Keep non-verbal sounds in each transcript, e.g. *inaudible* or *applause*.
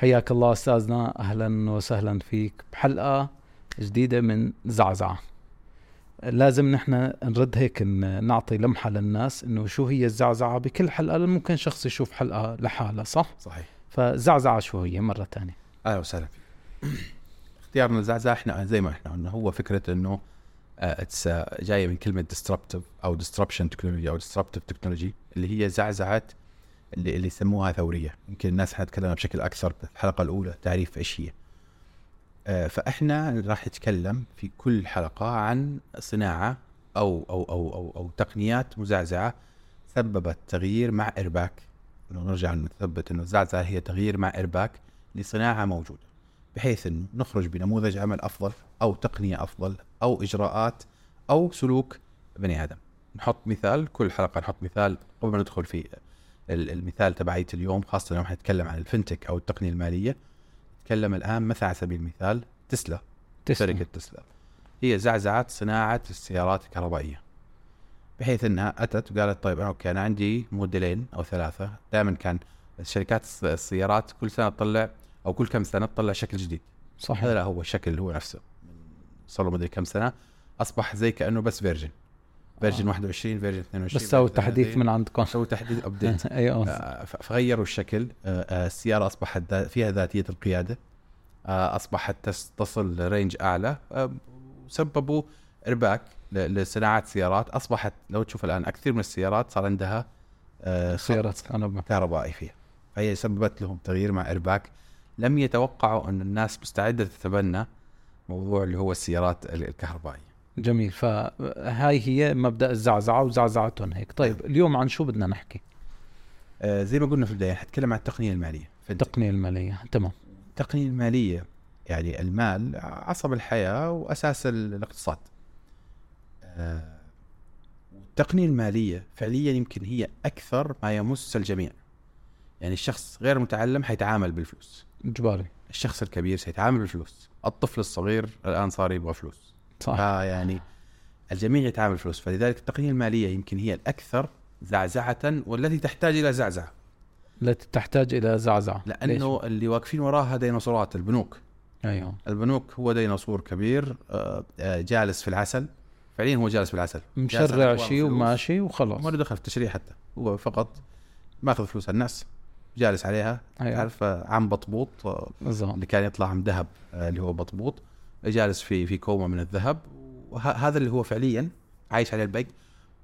حياك الله أستاذنا أهلا وسهلا فيك بحلقة جديدة من زعزعة. لازم نحن نرد هيك نعطي لمحة للناس إنه شو هي الزعزعة؟ بكل حلقة لأن ممكن شخص يشوف حلقة لحالها صح؟ صحيح. فزعزعة شو هي؟ مرة ثانية أهلا وسهلا اختيارنا الزعزعه إحنا زي ما إحنا قلنا هو فكرة إنه it's جاية من كلمة disruptive أو disruption technology أو disruptive technology اللي هي زعزعة اللي اللي يسموها ثورية. يمكن الناس حنتكلم بشكل أكثر بالحلقة الأولى تعريف إيش هي. آه، فإحنا راح نتكلم في كل حلقة عن صناعة أو أو أو أو, أو تقنيات مزعزعة سببت تغيير مع ارباك لو نرجع نثبت إنه الزعزعة هي تغيير مع ارباك لصناعة موجودة بحيث إنه نخرج بنموذج عمل أفضل أو تقنية أفضل أو إجراءات أو سلوك بني آدم. نحط مثال كل حلقة نحط مثال قبل ما ندخل في المثال تبعية اليوم خاصة لما حنتكلم عن الفنتك أو التقنية المالية. نتكلم الآن مثلا على سبيل المثال تسلا تسلم. شركة تسلا. هي زعزعت صناعة السيارات الكهربائية. بحيث إنها أتت وقالت طيب أنا عندي موديلين أو ثلاثة. دائما كان شركات الس- السيارات كل سنة تطلع أو كل كم سنة تطلع شكل جديد. هذا صحيح. لا هو الشكل هو نفسه. صار له مدري كم سنة. أصبح زي كأنه بس version. version آه. 21 version 22 بس سووا تحديث 30. من عندكم. سووا تحديث update *laughs* أيوه آه، فغيروا الشكل. آه، آه، السيارة أصبحت فيها ذاتية القيادة. أصبحت تصل ل range أعلى. وسببوا ارباك لصناعة سيارات. أصبحت لو تشوف الآن كثير من السيارات صار عندها سيارات كهربائي فيها. فهي سببت لهم تغيير مع ارباك لم يتوقعوا أن الناس مستعدة تتبنى موضوع اللي هو السيارات ال- الكهربائية. جميل. فهاي هي مبدأ الزعزعة وزعزعتهم هيك. طيب اليوم عن شو بدنا نحكي؟ آه، زي ما قلنا في البداية حتكلم عن التقنية المالية. التقنية المالية تمام. التقنية المالية يعني المال عصب الحياة وأساس ال- الاقتصاد. آه، والتقنية المالية فعليا يمكن هي أكثر ما يمس الجميع. يعني الشخص غير متعلم حيتعامل بالفلوس. إجباري. الشخص الكبير سيتعامل بالفلوس. الطفل الصغير الآن صار يبغى فلوس. صح. فيعني الجميع يتعامل بالفلوس فلذلك التقنية المالية يمكن هي الأكثر زعزعة والتي تحتاج إلى زعزعة. التي تحتاج إلى زعزعة. لأنه اللي واقفين وراها ديناصورات البنوك. ليش؟ أيوه. البنوك هو ديناصور كبير آه، آه، جالس في العسل. فعليا هو جالس في العسل مشرع شيء فلوس. وماشي وخلاص. ما له دخل في التشريع حتى. هو فقط ماخذ فلوس الناس جالس عليها. أيوة. آه، عم بطبوط آه، اللي كان يطلع عم ذهب آه، اللي هو بطبوط. جالس في في كومه من الذهب. وهذا اللي هو فعليا عايش عليه البنك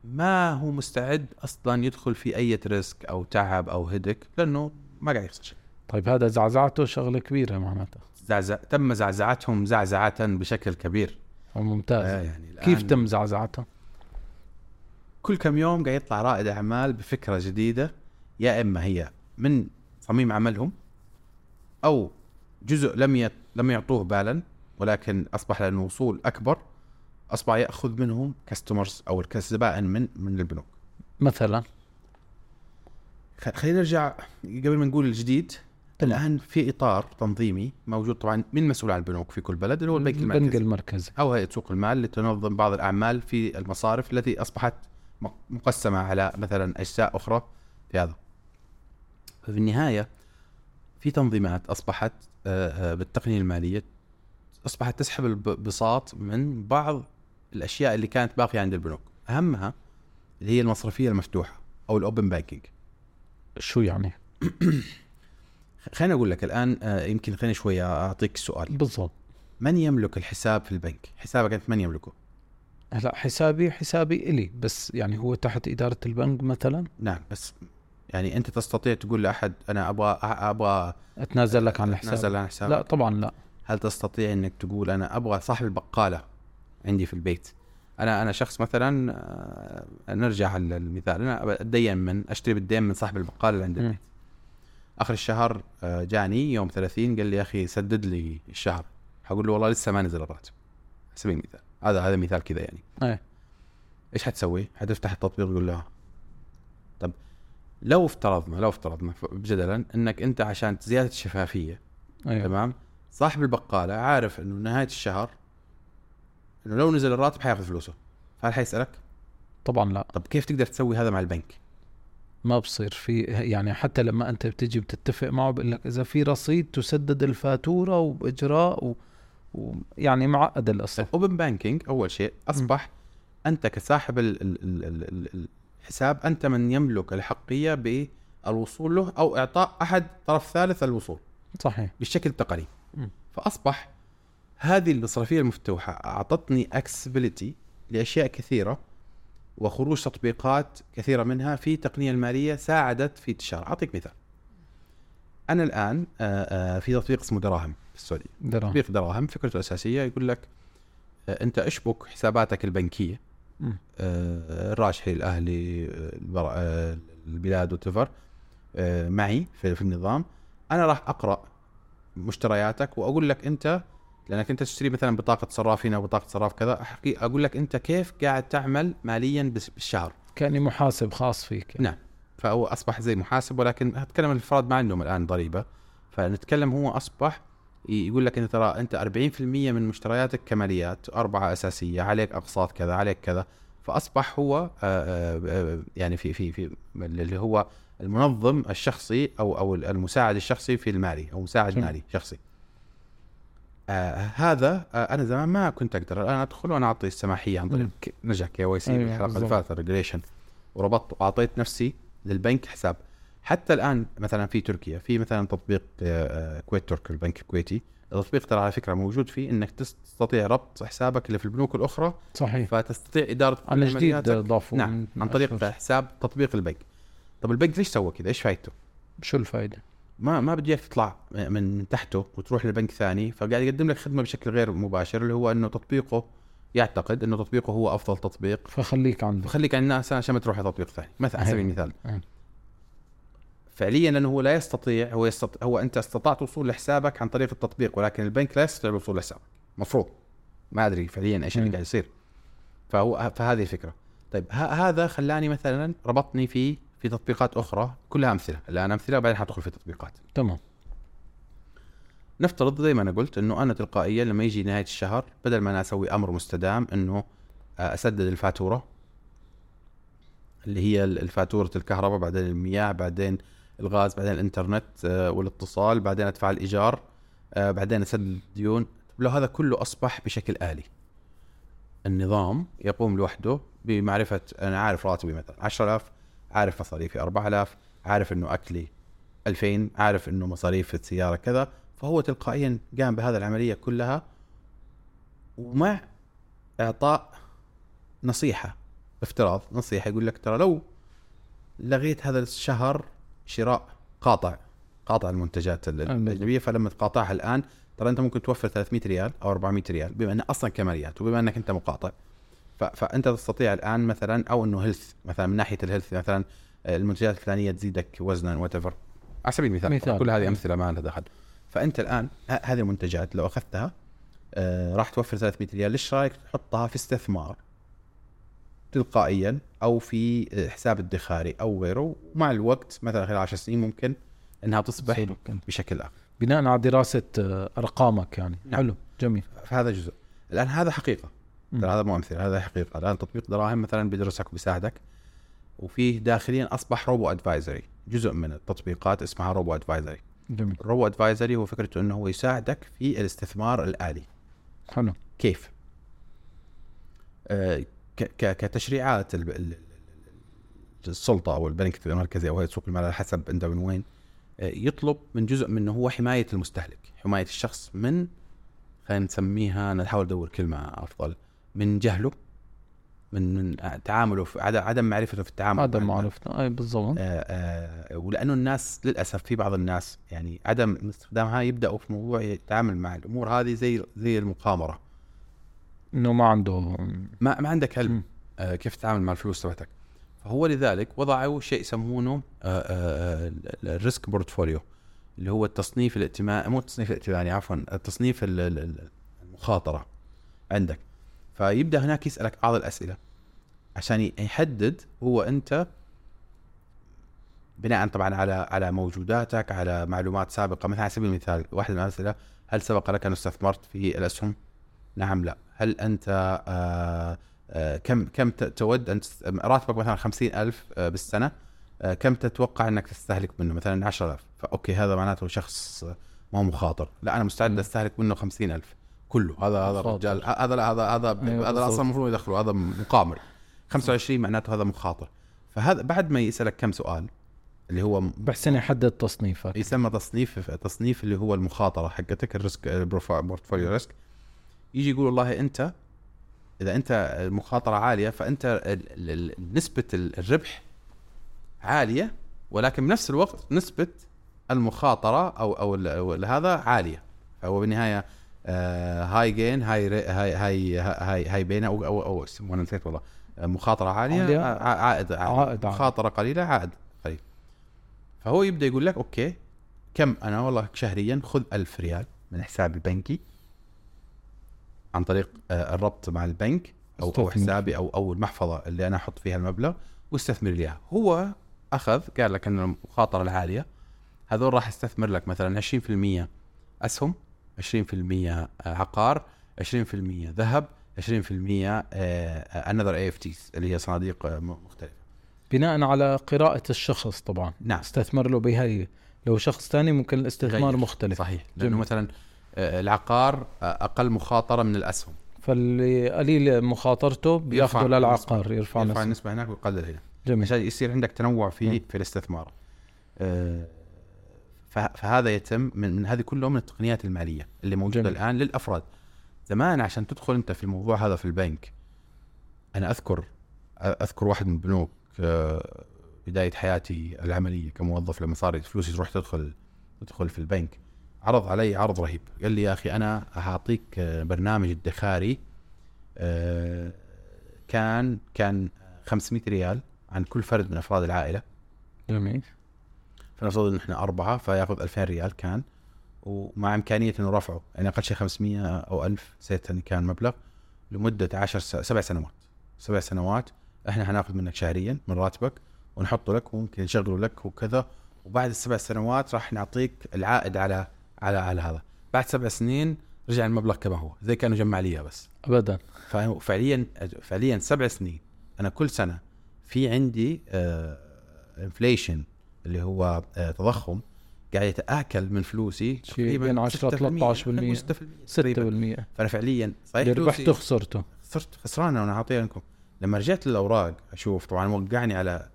ما هو مستعد أصلا يدخل في أي ريسك أو تعب أو هدك لأنه ما قاعد يخسر شيء. طيب هذا زعزعته شغلة كبيرة معناتها زعزع تم زعزعتهم زعزعة بشكل كبير. ممتاز. آه يعني الآن كيف تم زعزعتها كل كم يوم قاعد يطلع رائد أعمال بفكرة جديدة يا إما هي من صميم عملهم أو جزء لم يت... لم يعطوه بالا ولكن أصبح لأنه وصول أكبر أصبح يأخذ منهم كاستمرز أو الزبائن من من البنوك. مثلا؟ خلينا نرجع قبل ما نقول الجديد. الآن في إطار تنظيمي موجود طبعا من مسؤول عن البنوك في كل بلد اللي هو البنك البنك المركزي. المركزي أو هيئه سوق المال لتنظم بعض الأعمال في المصارف التي أصبحت مقسمة على مثلا أجزاء أخرى في هذا. ففي النهاية في تنظيمات أصبحت آه، آه، بالتقنية المالية أصبحت تسحب البساط من بعض الأشياء اللي كانت باقية عند البنوك، أهمها اللي هي المصرفية المفتوحة أو الأوبن بانكينج. شو يعني؟ خليني أقول لك الآن آه، يمكن خليني شوية أعطيك سؤال، بالضبط. من يملك الحساب في البنك؟ حسابك أنت من يملكه؟ هلا حسابي حسابي إلي بس يعني هو تحت إدارة البنك مثلا؟ نعم بس يعني أنت تستطيع تقول لأحد أنا أبغى أبغى أتنازل لك عن الحساب. أتنازل عن حسابك لا طبعا لا. هل تستطيع إنك تقول أنا أبغى صاحب البقالة عندي في البيت؟ أنا أنا شخص مثلا آه، نرجع للمثال أنا أتدين من أشتري بالدين من صاحب البقالة اللي عند. البيت آخر الشهر آه، جاني يوم 30 قال لي يا أخي سدد لي الشهر. حقول له والله لسه ما نزل الراتب. على سبيل المثال هذا هذا مثال كذا يعني. إيه. إيش حتسوي؟ حتفتح التطبيق تقول له طب لو افترضنا لو افترضنا جدلا إنك أنت عشان زيادة الشفافية أيوه. تمام؟ صاحب البقالة عارف إنه نهاية الشهر إنه لو نزل الراتب حياخذ فلوسه فهل حيسألك؟ طبعا لا طب كيف تقدر تسوي هذا مع البنك؟ ما بصير في يعني حتى لما أنت بتجي بتتفق معه بقول لك إذا في رصيد تسدد الفاتورة وباجراء و... ويعني معقد القصة ال open banking أول شيء أصبح أنت كصاحب ال- ال- ال- ال- ال- الحساب أنت من يملك الحقية بالوصول له أو إعطاء أحد طرف ثالث الوصول صحيح بالشكل التقني. فأصبح هذه المصرفية المفتوحة أعطتني accessibility لأشياء كثيرة وخروج تطبيقات كثيرة منها في التقنيه المالية ساعدت في انتشار. أعطيك مثال. أنا الآن آه، آه، في تطبيق اسمه دراهم في السعودية. دراهم. تطبيق دراهم فكرته الاساسيه يقول لك آه، أنت أشبك حساباتك البنكية مم. الراجحي الأهلي البلاد وتفر معي في, في النظام. أنا راح أقرأ مشترياتك وأقول لك أنت لأنك أنت تشتري مثلا بطاقة صراف هنا وبطاقة صراف كذا أحكي أقول لك أنت كيف قاعد تعمل ماليا بالشهر. كأني محاسب خاص فيك. نعم. فهو أصبح زي محاسب ولكن اتكلم الافراد ما عندهم الآن ضريبة. فنتكلم هو أصبح يقول لك أنت ترى أنت 40% من مشترياتك كماليات أربعة أساسية عليك أقساط كذا عليك كذا. فأصبح هو آه، آه، آه، يعني في في في اللي هو المنظم الشخصي أو أو المساعد الشخصي في المالي أو مساعد. مالي شخصي آه هذا آه أنا زمان ما كنت أقدر الآن أدخل وأنا أعطي السماحية عن طريق نرجع KYC أيوة، بالحلقة اللي. فاتت ال regulation وربطت وأعطيت نفسي للبنك حساب حتى الآن مثلا في تركيا في مثلا تطبيق آه، آه، كويت ترك البنك الكويتي التطبيق ترى على فكرة موجود فيه إنك تستطيع ربط حسابك اللي في البنوك الأخرى صحيح فتستطيع إدارة على جديد. ضافوا نعم عن طريق. حساب تطبيق البنك طب البنك ليش سوى كذا؟ إيش فايدته؟ شو الفائده؟ ما ما بدي اياك تطلع من من تحته وتروح لبنك ثاني فقاعد يقدم لك خدمة بشكل غير مباشر اللي هو إنه تطبيقه يعتقد إنه تطبيقه هو أفضل تطبيق. فخليك عندك فخليك عند الناس عشان ما تروح لتطبيق ثاني. مثلا على سبيل. المثال. فعليا لأنه هو لا يستطيع هو يستطيع هو أنت استطعت وصول لحسابك عن طريق التطبيق ولكن البنك لا يستطيع الوصول لحسابك. مفروض. ما أدري فعليا إيش اللي. قاعد يصير. فهو فهذه الفكرة. طيب ه- هذا خلاني مثلا ربطني في في تطبيقات أخرى كلها أمثلة. الآن أمثلة وبعدين حادخل في تطبيقات. تمام. نفترض زي ما أنا قلت إنه أنا تلقائيا لما يجي نهاية الشهر بدل ما أنا أسوي أمر مستدام إنه آه، أسدد الفاتورة اللي هي الفاتورة الكهرباء بعدين المياه بعدين الغاز بعدين الإنترنت آه، والاتصال بعدين أدفع الإيجار آه، بعدين أسدد الديون. لو هذا كله أصبح بشكل آلي. النظام يقوم لوحده بمعرفة أنا عارف راتبي مثلا 10000 عارف مصاريفي 4000 عارف إنه أكلي 2000 عارف إنه مصاريف السيارة كذا فهو تلقائيا قام بهذه العملية كلها ومع إعطاء نصيحة افتراض نصيحة يقول لك ترى لو لغيت هذا الشهر شراء قاطع قاطع المنتجات. الأجنبية فلما تقاطعها الآن ترى أنت ممكن توفر 300 ريال أو 400 ريال بما انها أصلا كماليات وبما إنك أنت مقاطع فأنت تستطيع الآن مثلا أو إنه health مثلا من ناحية ال health مثلا المنتجات الفلانية تزيدك وزنا وات على سبيل المثال مثال. كل هذه أمثلة ما لها دخل. فأنت الآن هذه المنتجات لو أخذتها آه راح توفر 300 ريال ليش رايك تحطها في استثمار؟ تلقائيا أو في حساب ادخاري أو غيره. ومع الوقت مثلا خلال 10 سنين ممكن إنها تصبح صدق. بشكل آخر. بناء على دراسة آه، أرقامك يعني. نعم. حلو. جميل. فهذا جزء. الآن هذا حقيقة. هذا مو أمثلة هذا حقيقة. الآن تطبيق دراهم مثلا بيدرسك وبيساعدك وفيه داخليا أصبح robo advisory جزء من التطبيقات اسمها robo advisory. جميل. ال robo advisory هو فكرته إنه هو يساعدك في الاستثمار الآلي. حلو. كيف؟ آه، ك- ك- كتشريعات ال- ال- ال- السلطة أو البنك المركزي أو هيئه سوق المال على حسب أنت من وين آه، يطلب من جزء منه هو حماية المستهلك حماية الشخص من خلينا نسميها أنا أحاول أدور كلمة أفضل. من جهله من من تعامله في عدم عدم معرفته في التعامل عدم مع المال. معرفتنا أي بالضبط آه، آه، ولأنه الناس للأسف في بعض الناس يعني عدم استخدامها يبدأوا في موضوع يتعامل مع الأمور هذه زي زي المقامرة إنه ما عنده ما ما عندك علم. آه، كيف تتعامل مع الفلوس تبعتك فهو لذلك وضعوا شيء يسمونه آه، ال risk portfolio اللي هو التصنيف الائتماني مو التصنيف الائتماني عفوا التصنيف ال- ال- ال- المخاطرة عندك فيبدأ هناك يسألك بعض الأسئلة عشان يحدد هو أنت بناء طبعا على على موجوداتك على معلومات سابقة. مثلا على سبيل المثال واحد من الأسئلة هل سبق لك أن استثمرت في الأسهم؟ نعم لا. هل أنت آه آه كم كم تود أن راتبك مثلا خمسين ألف آه بالسنة كم تتوقع أنك تستهلك منه؟ مثلا 10000 فأوكي هذا معناته شخص ما هو مخاطر. لا أنا مستعد. أستهلك منه 50000 كله. هذا هذا. الرجال. هذا لا هذا هذا أيوة هذا بالضبط. أصلا المفروض يدخله هذا مقامر. 25 معناته هذا مخاطر. فهذا بعد ما يسألك كم سؤال اللي هو بحسن يحدد تصنيفك. يسمى تصنيف تصنيف اللي هو المخاطرة حقتك ال risk portfolio risk. يجي يقول والله أنت إذا أنت المخاطرة عالية فأنت نسبة ال- الربح عالية ولكن بنفس الوقت نسبة المخاطرة أو أو هذا عالية. فهو بالنهاية high gain high high high high high pain أو أو, أو اسمه أنا نسيت والله آه، مخاطرة عالية. ع- عائد. عائد. مخاطرة قليلة عائد قليل فهو يبدأ يقول لك okay كم أنا والله شهريا خذ ألف ريال من حسابي البنكي عن طريق آه، الربط مع البنك أو أو. حسابي أو أو المحفظة اللي أنا أحط فيها المبلغ واستثمر لي إياها هو أخذ قال لك إن المخاطرة العالية هذول راح أستثمر لك مثلا 20% أسهم 20% عقار 20% ذهب 20% another ETFs اللي هي صناديق آه، م- مختلفة. بناء على قراءة الشخص طبعا. نعم. استثمر له بهاي لو شخص ثاني ممكن الاستثمار غير. مختلف. صحيح. لأنه جميل. مثلا آه، العقار آه، أقل مخاطرة من الأسهم. فاللي قليل مخاطرته يرفع للعقار يرفع, يرفع النسبة هناك ويقلل هنا جميل. عشان يصير عندك تنوع في مم. في الاستثمار. آه، فه- فهذا يتم من, من هذه كلها من التقنيات المالية اللي موجودة جميل. الآن للأفراد. زمان عشان تدخل أنت في الموضوع هذا في البنك أنا أذكر أذكر واحد من البنوك آه، بداية حياتي العملية كموظف لما صار فلوسي تروح تدخل تدخل في البنك عرض علي عرض رهيب. قال لي يا أخي أنا هعطيك آه، برنامج ادخاري آه، كان كان 500 ريال عن كل فرد من أفراد العائلة. جميل. فنفترض إن إحنا أربعة فياخذ 2000 ريال كان ومع إمكانية إنه رفعه يعني أقل شيء 500 أو 1000 نسيت ان كان مبلغ لمدة 10 س... سبع سنوات. سبع سنوات إحنا حناخذ منك شهريا من راتبك ونحطه لك وممكن نشغله لك وكذا. وبعد السبع سنوات راح نعطيك العائد على على على هذا. بعد سبع سنين رجع المبلغ كما هو زي كأنه جمع لي بس. ابدا. ففعليا فعليا سبع سنين. أنا كل سنة في عندي انفليشن اللي هو آه تضخم قاعد يتآكل من فلوسي بين 10 13% 6% 6% فأنا فعليا صحيح اللي ربحته خسرته صرت خسران وأنا لكم. لما رجعت للأوراق أشوف طبعا وقعني على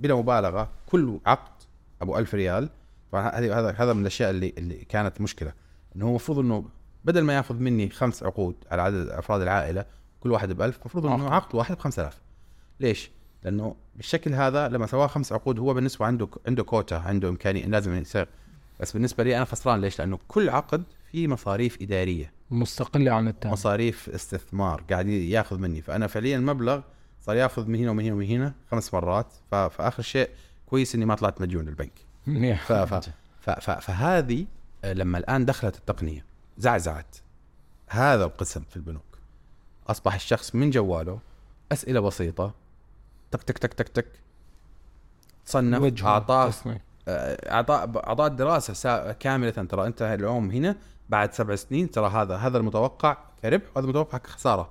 بلا مبالغة كل عقد أبو ألف ريال. طبعا هذا هذا من الأشياء اللي اللي كانت مشكلة إنه هو المفروض إنه بدل ما يأخذ مني خمس عقود على عدد أفراد العائلة كل واحد ب 1000 المفروض إنه. عقد واحد ب 5000 ليش؟ لأنه بالشكل هذا لما سواه خمس عقود هو بالنسبة عنده عنده كوتا عنده إمكانية لازم يصير. بس بالنسبة لي أنا خسران. ليش؟ لأنه كل عقد فيه مصاريف إدارية. مستقلة عن الثاني مصاريف استثمار قاعد ياخذ مني. فأنا فعليا المبلغ صار ياخذ من هنا ومن هنا ومن هنا خمس مرات. فآخر شيء كويس إني ما طلعت مديون للبنك منيح ف- ف- ف- ف- فهذه آه، لما الآن دخلت التقنية زعزعت. هذا القسم في البنوك. أصبح الشخص من جواله أسئلة بسيطة تك تك تك تك تك. صنف وجهه أعطاه. آه، اعطاء اعطاء دراسه سا- كاملة ترى. أنت اليوم هنا بعد سبع سنين ترى هذا هذا المتوقع كربح وهذا المتوقع كخساره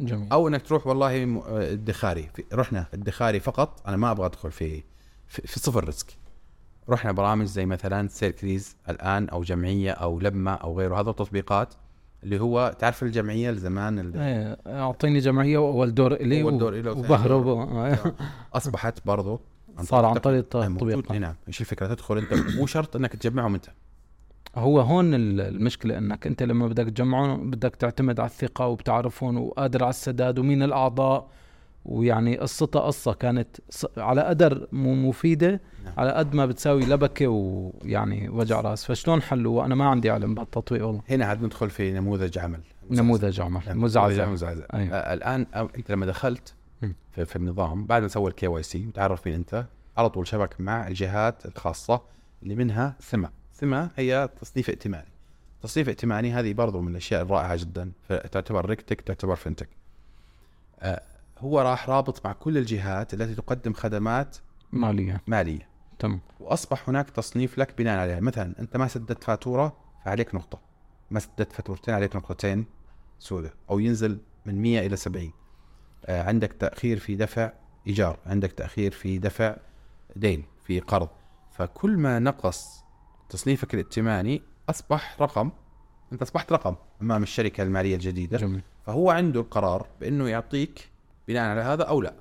جميل. أو إنك تروح والله آه، ادخاري في رحنا ادخاري فقط. أنا ما أبغى أدخل في في, في صفر risk. رحنا برامج زي مثلا سيركليز الآن أو جمعية أو لمة أو غيره. هذا التطبيقات اللي هو تعرف الجمعية الزمان اللي إيه أعطيني جمعية واول دور إلي أول دور وثاني وبهرب. دور. *laughs* أصبحت برضو صار عن طريق التطبيق. نعم إيش الفكرة؟ تدخل أنت. *clears throat* مو شرط إنك تجمعهم انت هو هون ال- المشكلة إنك أنت لما بدك تجمعهم بدك تعتمد على الثقة وبتعرفهم وقادر على السداد ومين الأعضاء. ويعني قصتها قصة كانت على قدر مو مفيدة نعم. على قد ما بتساوي لبكة ويعني وجع رأس. فشلون حلوا أنا ما عندي علم بهالتطبيق والله. هنا عاد ندخل في نموذج عمل. نموذج عمل. نعم، مزعزع مزعزع أيوة. آه، الآن آه، أنت لما دخلت. في, في النظام بعد ما سوى ال KYC وتعرف مين أنت على طول شبك مع الجهات الخاصة اللي منها ثمة. ثمة هي تصنيف ائتماني. تصنيف ائتماني هذه برضو من الأشياء الرائعة جدا تعتبر ريكتك تعتبر فنتك. آه، هو راح رابط مع كل الجهات التي تقدم خدمات مالية. مالية. تمام وأصبح هناك تصنيف لك بناء عليها. مثلا أنت ما سددت فاتورة فعليك نقطة. ما سددت فاتورتين عليك نقطتين سوداء. أو ينزل من 100 إلى 70 آه عندك تأخير في دفع إيجار. عندك تأخير في دفع دين في قرض. فكل ما نقص تصنيفك الائتماني أصبح رقم. أنت أصبحت رقم أمام الشركة المالية الجديدة. جميل. فهو عنده القرار بأنه يعطيك بناء على هذا أو لا.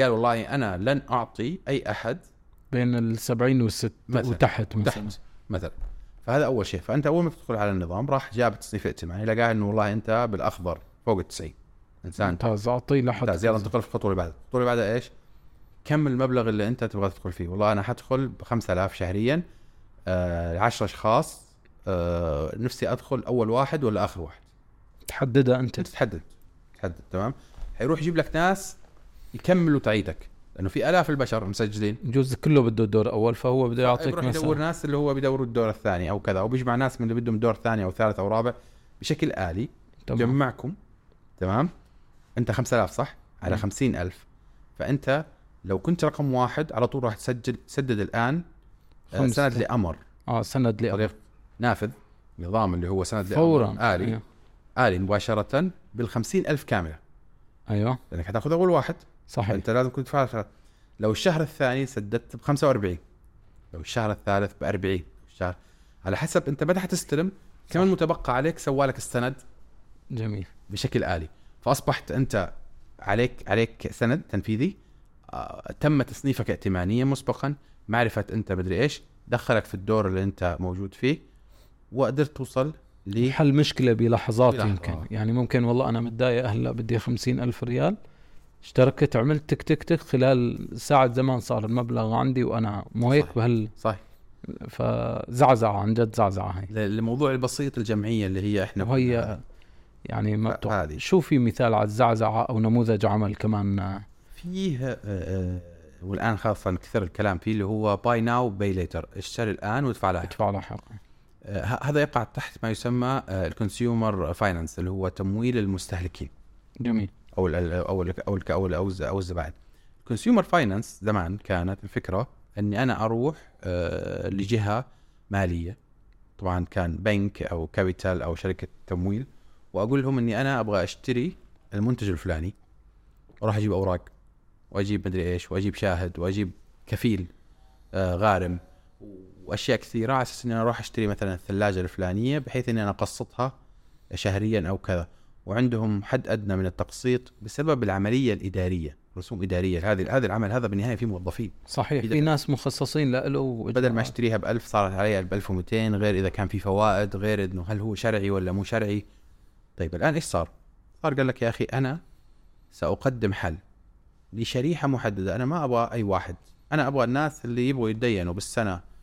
قال والله أنا لن أعطي أي أحد بين ال 70 والست مثلاً. وتحت مثلا. مثلا. فهذا أول شيء. فأنت أول ما تدخل على النظام راح جاب التصنيف الائتماني لقاه إنه والله أنت بالأخضر فوق ال 90 إنسان. ممتاز. اعطيه لحد ممتاز. يلا انتقل في الخطوة اللي بعدها. الخطوة اللي بعدها إيش؟ كم المبلغ اللي أنت تبغى تدخل فيه؟ والله أنا حدخل ب 5000 شهريا. آه 10 أشخاص. آه نفسي أدخل أول واحد ولا آخر واحد؟ تحددها انت أنت. تحدد. تحدد. تمام؟ حيروح يجيب لك ناس يكملوا تعيتك لأنه في آلاف البشر مسجلين. يجوز كله بده الدور الأول فهو بده يعطيك يروح يدور مثلا. ناس اللي هو بيدوروا الدور الثاني أو كذا أو بيجمع ناس من اللي بدهم دور ثاني أو ثالث أو رابع بشكل آلي. تمام. جمعكم. تمام؟ أنت 5000 صح؟ على مم. 50000 فأنت لو كنت رقم واحد على طول راح تسجل سدد الآن آه، خمسة. سند لأمر. آه سند لي طريق نافذ. نظام اللي هو سند فورا. لامر آلي. أيوه, آلي مباشرة بال 50000 كاملة. أيوة. لانك حتاخذ أول واحد. صحيح. أنت لازم كنت تدفع لو الشهر الثاني سددت ب 45 لو الشهر الثالث ب 40 الشهر على حسب أنت متى حتستلم. كم المتبقى عليك سوى لك السند. جميل. بشكل آلي. فأصبحت أنت عليك عليك سند تنفيذي. آه، تم تصنيفك ائتمانيا مسبقا. معرفة أنت مدري إيش. دخلك في الدور اللي أنت موجود فيه. وقدرت توصل ل حل مشكلة بلحظات بلحظة. يمكن. يعني ممكن والله أنا متضايق هلا بدي خمسين ألف ريال. اشتركت عملت تك تك تك خلال ساعة زمان صار المبلغ عندي وأنا مو هيك صحيح. بهال صح فزعزعة عن جد زعزعة هي. الموضوع البسيط الجمعية اللي هي إحنا وهي يعني ما. شو في مثال على الزعزعة أو نموذج عمل كمان؟ آه، فيه آه، آه، والآن خاصة كثر الكلام فيه اللي هو buy now pay later اشتري الآن وادفع لاحقا ادفع لاحقا آه، هذا يقع تحت ما يسمى ال consumer finance اللي هو تمويل المستهلكين. جميل. أو ال أو ال أو ال أو ال أو, أو الزبائن. consumer finance زمان كانت الفكرة إني أنا أروح آه لجهة مالية. طبعا كان بنك أو capital أو شركة تمويل وأقول لهم إني أنا أبغى أشتري المنتج الفلاني. وأروح أجيب أوراق وأجيب مدري إيش وأجيب شاهد وأجيب كفيل آه غارم. وأشياء كثيرة على أساس إني أروح أشتري مثلا الثلاجة الفلانية بحيث إني أنا أقسطها شهريا أو كذا. وعندهم حد أدنى من التقسيط بسبب العملية الإدارية رسوم إدارية. هذه هذا العمل هذا بالنهاية فيه موظفين. صحيح في ناس مخصصين له بدل ما أشتريها ب 1000 صارت علي ب 1200 غير إذا كان في فوائد غير إنه هل هو شرعي ولا مو شرعي. طيب الآن إيش صار؟ صار قال لك يا أخي أنا سأقدم حل لشريحة محددة. أنا ما أبغى أي واحد. أنا أبغى الناس اللي يبغوا يتدينوا بالسنة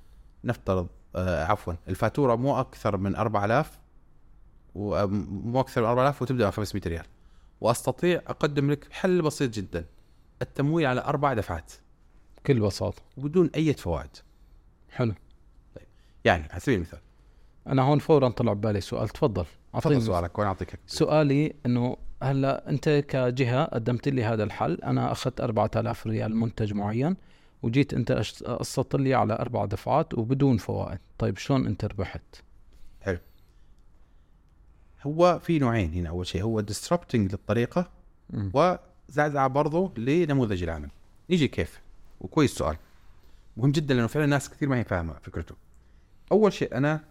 نفترض آه عفوا الفاتورة مو أكثر من 4000 ومو أكثر من 4000 وتبدأ من 500 ريال. وأستطيع أقدم لك حل بسيط جدا التمويل على أربع دفعات. بكل بساطة. وبدون أي فوائد. حلو. يعني على سبيل المثال. أنا هون فورا طلع ببالي سؤال. تفضل. أعطيني سؤالك وأنا أعطيك. سؤالي إنه هلأ أنت كجهة قدمت لي هذا الحل. أنا أخذت 4000 ريال منتج معين. وجيت انت قسطت لي على أربع دفعات وبدون فوائد. طيب شلون انت ربحت؟ هو في نوعين هنا أول شيء. هو ديستربتنج للطريقة. وزعزعة برضه لنموذج العمل. يجي كيف؟ وكويس سؤال. مهم جدا لأنه فعلا ناس كثير ما هي فاهمة فكرته. أول شيء أنا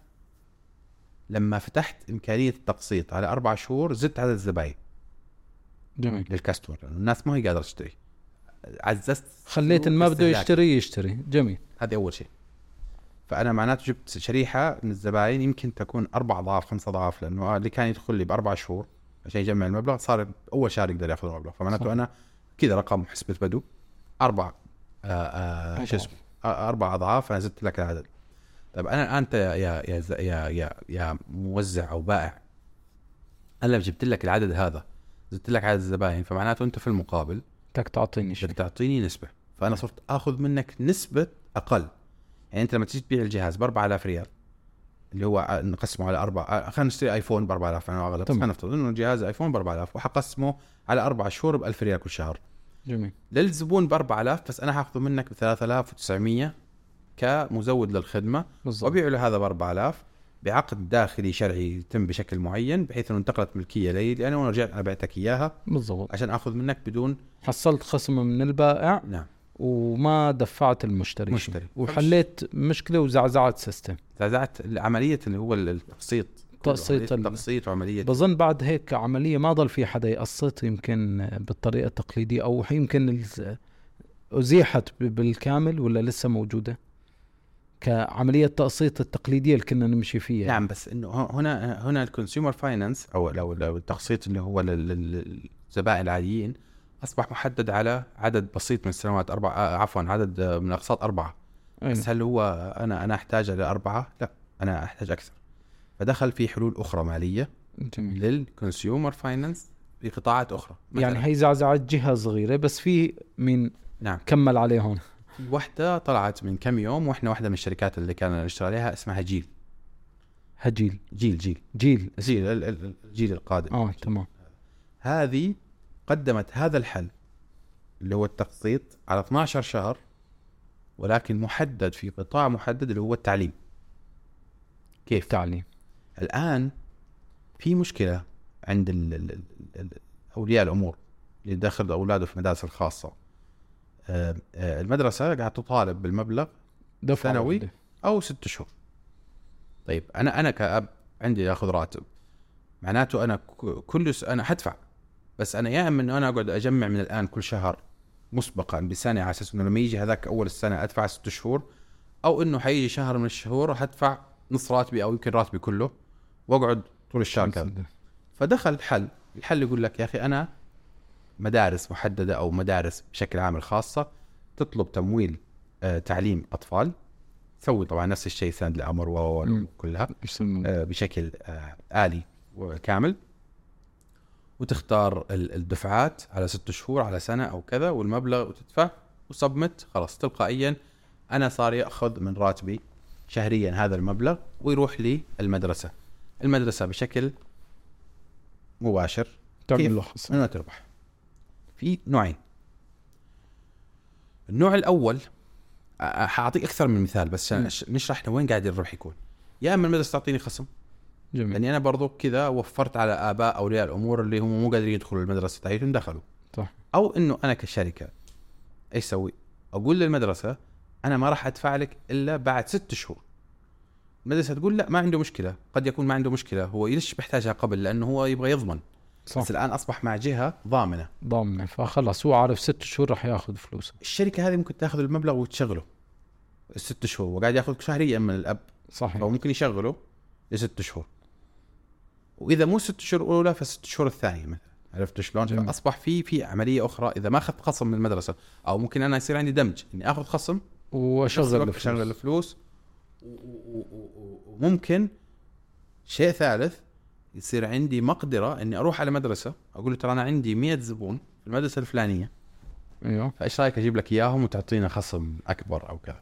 لما فتحت إمكانية التقسيط على أربع شهور زدت عدد الزباين جميل. للكاستمر لأنه الناس ما هي قادرة تشتري. عززت خليت ما بده. يشتري يشتري. جميل. هذه أول شيء. فأنا معناته جبت شريحة من الزباين يمكن تكون أربع أضعاف خمس أضعاف لأنه اللي كان يدخل لي بأربع شهور عشان يجمع المبلغ صار أول شهر يقدر يأخذ المبلغ. فمعناته صح. أنا كذا رقم حسبة بدو. أربع آه آه شو اسمه؟ آه، أربع أضعاف أنا زدت لك العدد. طيب أنا الآن أنت يا يا يا يا, يا موزع أو بائع أنا جبت لك العدد هذا زدت لك عدد الزباين فمعناته أنت في المقابل بدك تعطيني شيء. بدك تعطيني نسبة. فأنا صرت آخذ منك نسبة أقل. يعني أنت لما تيجي تبيع الجهاز ب 4000 ريال اللي هو نقسمه على أربع ع- خلينا نشتري آيفون ب 4000 أنا تمام. خلينا نفترض إنه جهاز آيفون ب 4000 وحقسمه على أربع شهور ب 1000 ريال كل شهر. جميل. للزبون ب 4000 بس أنا حاخذه منك ب 3900 كمزود للخدمة. بالضبط. وابيعه له هذا ب 4000 بعقد داخلي شرعي يتم بشكل معين بحيث إنه انتقلت ملكية لي لأنه أنا رجعت أنا بعتك إياها بالضبط. عشان آخذ منك بدون حصلت خصم من البائع نعم. وما دفعت المشتري. مشتري. وحليت مشكلة وزعزعت system زعزعت عمليه اللي هو التقسيط تقسيط التقسيط وعملية. بظن بعد هيك عملية ما ضل في حدا يقسط يمكن بالطريقة التقليدية أو يمكن أزيحت بالكامل ولا لسه موجودة؟ كعملية تقسيط التقليدية اللي كنا نمشي فيها نعم بس إنه هنا هنا ال consumer finance أو لو لو التقسيط اللي هو لل- لل- للزبائن العاديين أصبح محدد على عدد بسيط من السنوات أربع آه، عفوا عدد من الاقساط أربعة أيوة. بس هل هو أنا أنا أحتاج لاربعه؟ لا أنا أحتاج أكثر فدخل في حلول أخرى مالية جميل. لل consumer finance في قطاعات أخرى يعني مثلاً- هي زعزعت جهة صغيرة بس في مين نعم كمل عليه هون وحده طلعت من كم يوم وإحنا واحدة من الشركات اللي كان نشتغل عليها اسمها جيل. هجيل جيل. جيل جيل. جيل. ال- ال- الجيل القادم. آه تمام. هذه قدمت هذا الحل اللي هو التقسيط على 12 شهر ولكن محدد في قطاع محدد اللي هو التعليم. كيف؟ تعليم الآن في مشكلة عند ال ال ال ال أولياء الأمور اللي داخل اولاده في المدارس الخاصة. المدرسة قاعد تطالب بالمبلغ دفع ثانوي؟ واحدة. أو ست شهور. طيب أنا أنا كأب عندي أخذ راتب. معناته أنا كل س... أنا حدفع. بس أنا يا أما إنه أنا أقعد أجمع من الآن كل شهر مسبقا بسنة على أساس إنه لما يجي هذاك أول السنة أدفع ست شهور أو إنه حيجي شهر من الشهور حدفع نص راتبي أو يمكن راتبي كله وأقعد طول الشهر كذا. فدخل حل الحل يقول لك يا أخي أنا مدارس محددة أو مدارس بشكل عام الخاصة تطلب تمويل آه تعليم أطفال. تسوي طبعا نفس الشيء سند الامر و مم. كلها مش الم- آه بشكل آه آلي وكامل. وتختار ال- الدفعات على ست شهور على سنة أو كذا والمبلغ وتدفع. وصبمت خلاص تلقائيا أنا صار يأخذ من راتبي شهريا هذا المبلغ ويروح للمدرسه المدرسة. بشكل مباشر؟ تعمل له وين تربح. في نوعين. النوع الأول حأعطيك أكثر من مثال بس نشرح إحنا وين قاعد الربح يكون. يا أما المدرسة تعطيني خصم. جميل. لاني أنا برضو كذا وفرت على آباء أولياء الأمور اللي هم مو قادرين يدخلوا المدرسة تاعتهم دخلوا. صح. أو إنه أنا كشركة إيش أسوي؟ أقول للمدرسة أنا ما راح أدفع لك إلا بعد ست شهور. المدرسة تقول لا ما عنده مشكلة. قد يكون ما عنده مشكلة هو ليش بيحتاجها قبل لأنه هو يبغى يضمن. صح. بس الآن أصبح مع جهة ضامنة. ضامنة. فخلص هو عارف ست شهور رح ياخذ فلوسه. الشركة هذه ممكن تاخذ المبلغ وتشغله الست شهور. وقاعد ياخذ شهريا من الأب. صحيح. فممكن يشغله لست شهور. وإذا مو ست شهور الأولى فست شهور الثانية مثلا. عرفت شلون؟ فأصبح في في عملية أخرى. إذا ما أخذت خصم من المدرسة أو ممكن أنا يصير عندي دمج إني آخذ خصم وأشغل الفلوس. أشغل الفلوس. وممكن شيء ثالث يصير عندي مقدرة إني أروح على مدرسة أقول له ترى أنا عندي 100 زبون في المدرسة الفلانية. أيوه. فإيش رأيك أجيب لك إياهم وتعطينا خصم أكبر أو كذا؟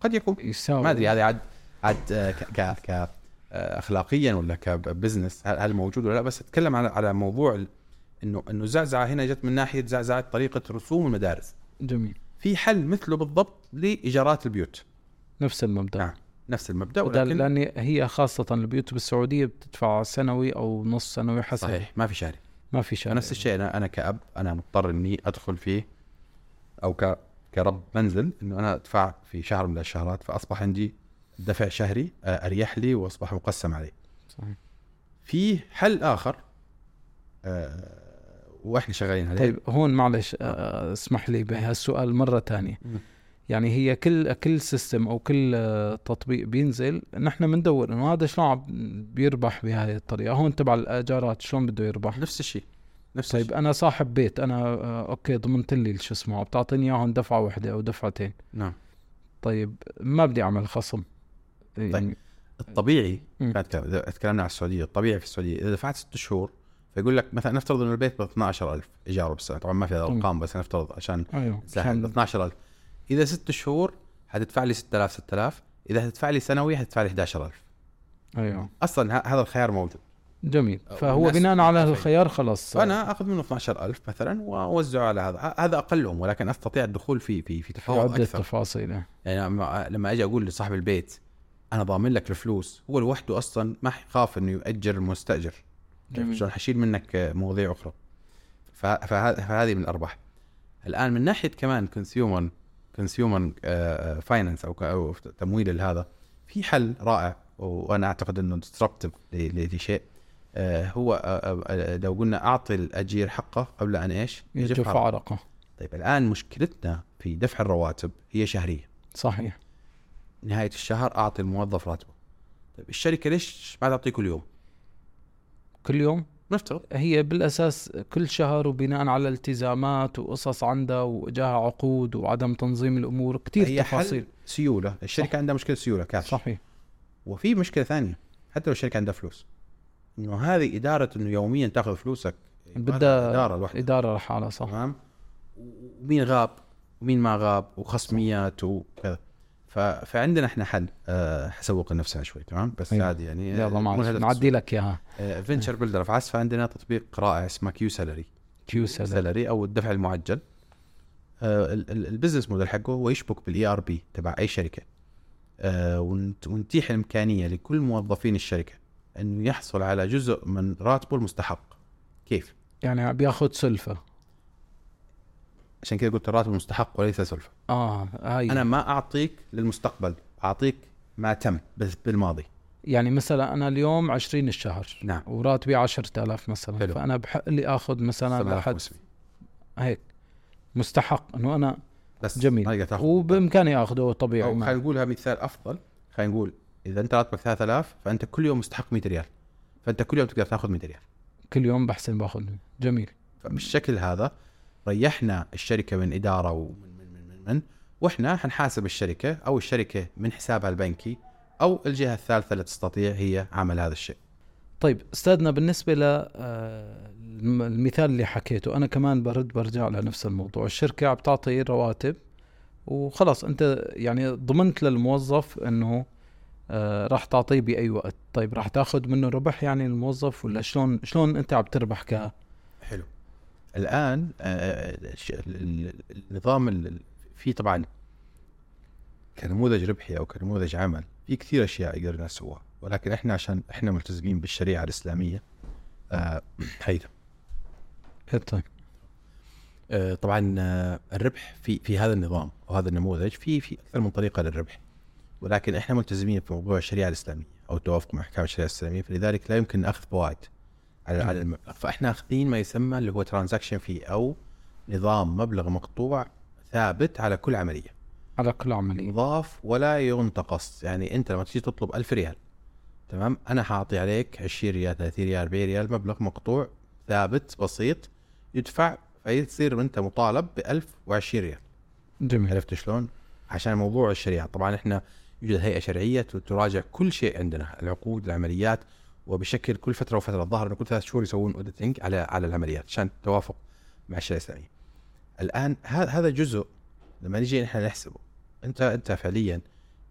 قد يكون. يساوي. ما أدري هذه عاد عاد ك ك اخلاقيا ولا كبزنس هل موجود ولا لا؟ بس أتكلم على على موضوع إنه إنه زعزعة هنا جت من ناحية زعزعة طريقة رسوم المدارس. جميل. في حل مثله بالضبط لإيجارات البيوت. نفس المبدأ. نعم. نفس المبدأ ولكن لأن هي خاصة البيوت بالسعوديه بتدفع سنوي أو نص سنوي حسب. صحيح ما في شهري ما في شيء نفس الشيء أنا أنا كأب أنا مضطر إني أدخل فيه أو ك كرب منزل إنه أنا أدفع في شهر من الشهرات فأصبح عندي دفع شهري آه، أريح لي وأصبح مقسم علي صحيح. في حل آخر آه وإحنا شغالين عليه. طيب هون معلش آه، اسمح لي بهالسؤال مرة مم. يعني هي كل كل سيستم أو كل آه، تطبيق بينزل نحن بندور إنه هذا شلون عم بيربح بهاي الطريقة. هون تبع الأجارات شلون بده يربح؟ نفس الشيء نفس طيب الشيء. أنا صاحب بيت أنا آه، okay ضمنت لي شو اسمه بتعطيني إياهم دفعة واحدة أو دفعتين. نعم. طيب ما بدي أعمل خصم. يعني الطبيعي مم. كانت كلام- إذا تكلمنا عن السعودية الطبيعي في السعودية إذا دفعت ست شهور فيقول لك مثلا نفترض إنه البيت ب 12000 ايجاره بالسنه طبعا ما في مم. الأرقام بس نفترض عشان أيوه عشان 12000 إذا ست شهور حتدفع لي 6000 6000 إذا حتدفع لي سنوي حتدفع لي 11000 أيوه. أصلا هذا الخيار موجود. جميل. فهو بناء على متفقين. الخيار خلاص. فأنا أخذ منه 12000 مثلا وأوزعه على هذا. هذا أقلهم ولكن أستطيع الدخول في في في تفاوض أكثر. تفاصيل يعني لما- أجي أقول لصاحب البيت أنا ضامن لك الفلوس. هو لوحده أصلا ما حيخاف إنه يؤجر المستأجر. جميل. شلون؟ حشيل منك مواضيع أخرى. فهذه من الأرباح. الآن من ناحية كمان consumer consumer finance أو تمويل هذا في حل رائع وأنا أعتقد إنه disruptive لشيء آه، هو آه، آه، لو قلنا أعطي الأجير حقه قبل أن إيش؟ عرقه. عرقه طيب الآن مشكلتنا في دفع الرواتب هي شهرية صحيح نهاية الشهر أعطي الموظف راتبه طيب الشركة ليش ما تعطيه كل يوم؟ كل يوم نفترض. هي بالأساس كل شهر وبناء على التزامات وقصص عندها واجاها عقود وعدم تنظيم الأمور كثير هي حل تفاصيل. سيولة. الشركة صح. عندها مشكلة سيولة كاش صحيح. وفي مشكلة ثانية حتى لو الشركة عندها فلوس. إنه هذه إدارة إنه يوميا تأخذ فلوسك بدها إدارة لوحدها. إدارة لحالها صح. تمام؟ ومين غاب؟ ومين ما غاب؟ وخصميات وكذا. فعندنا إحنا حل. أه حسوق لنفسنا شوي تمام؟ بس أيوة. عادي يعني يلا معلش نعدي لك إياها. venture builder في عسف عندنا تطبيق رائع اسمه Q Salary Q Salary أو الدفع المعجل. آه، ال- ال- ال business model حقه هو يشبك بال ERP تبع أي شركة. آه، ونت- ونتيح الإمكانية لكل موظفين الشركة إنه يحصل على جزء من راتبه المستحق. كيف؟ يعني بياخذ سلفة. عشان كذا قلت الراتب المستحق وليس سلفه آه هاي أنا ما أعطيك للمستقبل أعطيك ما تم بس بالماضي. يعني مثلا أنا اليوم 20 الشهر نعم. وراتبي 10000 مثلا حلو. فأنا بحق لي آخذ مثلا لحد 7500. هيك. مستحق إنه أنا بس جميل. وبإمكاني أخذه طبيعي. خلينا نقولها مثال أفضل. خلينا نقول إذا أنت راتبك 3000 فأنت كل يوم مستحق 100 ريال. فأنت كل يوم تقدر تأخذ 100 ريال. كل يوم بحسن باخذ جميل. فبالشكل هذا ريحنا الشركة من إدارة ومن من من من, من وإحنا حنحاسب الشركة أو الشركة من حسابها البنكي أو الجهة الثالثة اللي تستطيع هي عمل هذا الشيء. طيب أستاذنا بالنسبة ل آه، اللي حكيته أنا كمان برد برجع لنفس الموضوع الشركة عم تعطي رواتب وخلص أنت يعني ضمنت للموظف إنه آه راح تعطيه بأي وقت طيب راح تاخذ منه ربح يعني الموظف ولا شلون شلون أنت عم تربح ك. الآن آه، النظام ال- ال- في طبعا كنموذج ربحي أو كنموذج عمل في كثير أشياء قدرنا نسويها ولكن إحنا عشان إحنا ملتزمين بالشريعة الإسلامية آه هيدا طيب. آه، طبعا الربح في في هذا النظام أو هذا النموذج في في أكثر من طريقة للربح ولكن إحنا ملتزمين في موضوع الشريعة الإسلامية أو التوافق مع أحكام الشريعة الإسلامية فلذلك لا يمكن أخذ فوائد. على على المبلغ فإحنا أخذين ما يسمى اللي هو ترانزاكشن في أو نظام مبلغ مقطوع ثابت على كل عملية. على كل عملية. يضاف ولا ينتقص. يعني أنت لما تجي تطلب ألف ريال تمام؟ أنا حاعطي عليك 20 ريال 30 ريال 40 ريال مبلغ مقطوع ثابت بسيط يدفع فيصير أنت مطالب ب 1020 ريال. جميل. عرفت شلون؟ عشان موضوع الشريعة. طبعا إحنا يوجد هيئة شرعية تراجع كل شيء عندنا العقود العمليات. وبشكل كل فترة وفترة الظاهر إنه كل ثلاث شهور يسوون auditing على على العمليات عشان التوافق مع الشريعه الاسلاميه. الآن هذا هذا جزء لما نجي نحن نحسبه أنت أنت فعليا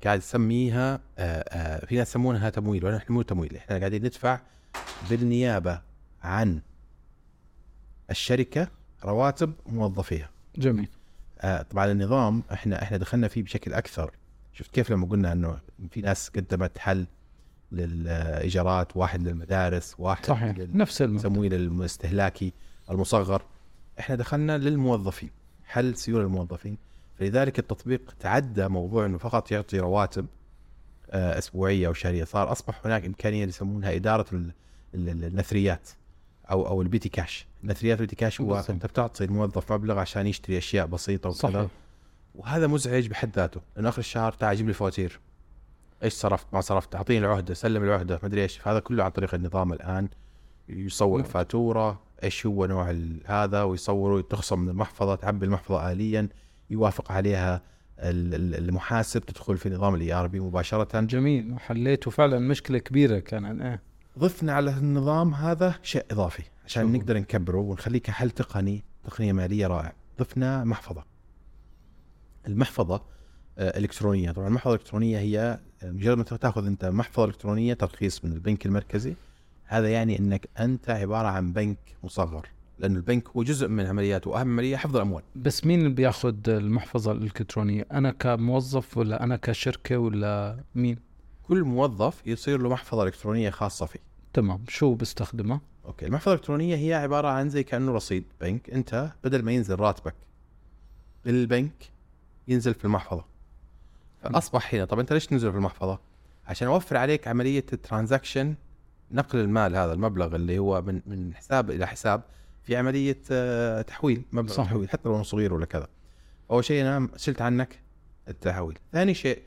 قاعد تسميها آآ آآ في ناس يسمونها تمويل ونحن مو تمويل إحنا قاعدين ندفع بالنيابة عن الشركة رواتب موظفيها. جميل آه طبعا النظام إحنا إحنا دخلنا فيه بشكل أكثر شفت كيف لما قلنا إنه في ناس قدمت حل للإيجارات واحد للمدارس واحد صحيح نفس المبدأ للتمويل الاستهلاكي المصغر. إحنا دخلنا للموظفين. حل سيولة الموظفين. فلذلك التطبيق تعدى موضوع إنه فقط يعطي رواتب آه أسبوعية أو شهرية. صار أصبح هناك إمكانية يسمونها إدارة ال- ال- النثريات أو أو البيتي كاش النثريات البيتي كاش هو. أنت بتعطي الموظف مبلغ عشان يشتري أشياء بسيطة وكذا. صحيح. وهذا مزعج بحد ذاته. لأنه آخر الشهر تعال جيب لي فواتير. إيش صرفت ما صرفت أعطيني العهده سلم العهده ما أدري إيش. هذا كله عن طريق النظام الآن. يصور. فاتورة إيش هو نوع هذا ويصوره تخصم من المحفظة تعبي المحفظة اليا يوافق عليها ال- ال- المحاسب تدخل في نظام ال ERP مباشرة. جميل. وحليته فعلا مشكلة كبيرة كان. إيه ضفنا على النظام هذا شيء إضافي عشان شو؟ نقدر نكبره ونخليه كحل تقني تقنية مالية رائع ضفنا محفظة. المحفظة إلكترونية. طبعا المحفظة الإلكترونية هي آه، مجرد ما تاخذ أنت محفظة إلكترونية ترخيص من البنك المركزي. هذا يعني إنك أنت عبارة عن بنك مصغر لأنه البنك هو جزء من عملياته وأهم عملية حفظ الأموال. بس مين اللي بياخذ المحفظة الإلكترونية؟ أنا كموظف ولا أنا كشركة ولا مين؟ كل موظف يصير له محفظة إلكترونية خاصة فيه. تمام. شو بستخدمها أوكي المحفظة الإلكترونية هي عبارة عن زي كأنه رصيد بنك. أنت بدل ما ينزل راتبك للبنك ينزل في المحفظة. فأصبح هنا طب أنت ليش تنزل في المحفظة؟ عشان أوفر عليك عملية ال transaction نقل المال هذا المبلغ اللي هو من من حساب إلى حساب في عملية آه، تحويل مبلغ صحيح. تحويل حتى لو صغير ولا كذا. أول شيء أنا شلت عنك التحويل. ثاني شيء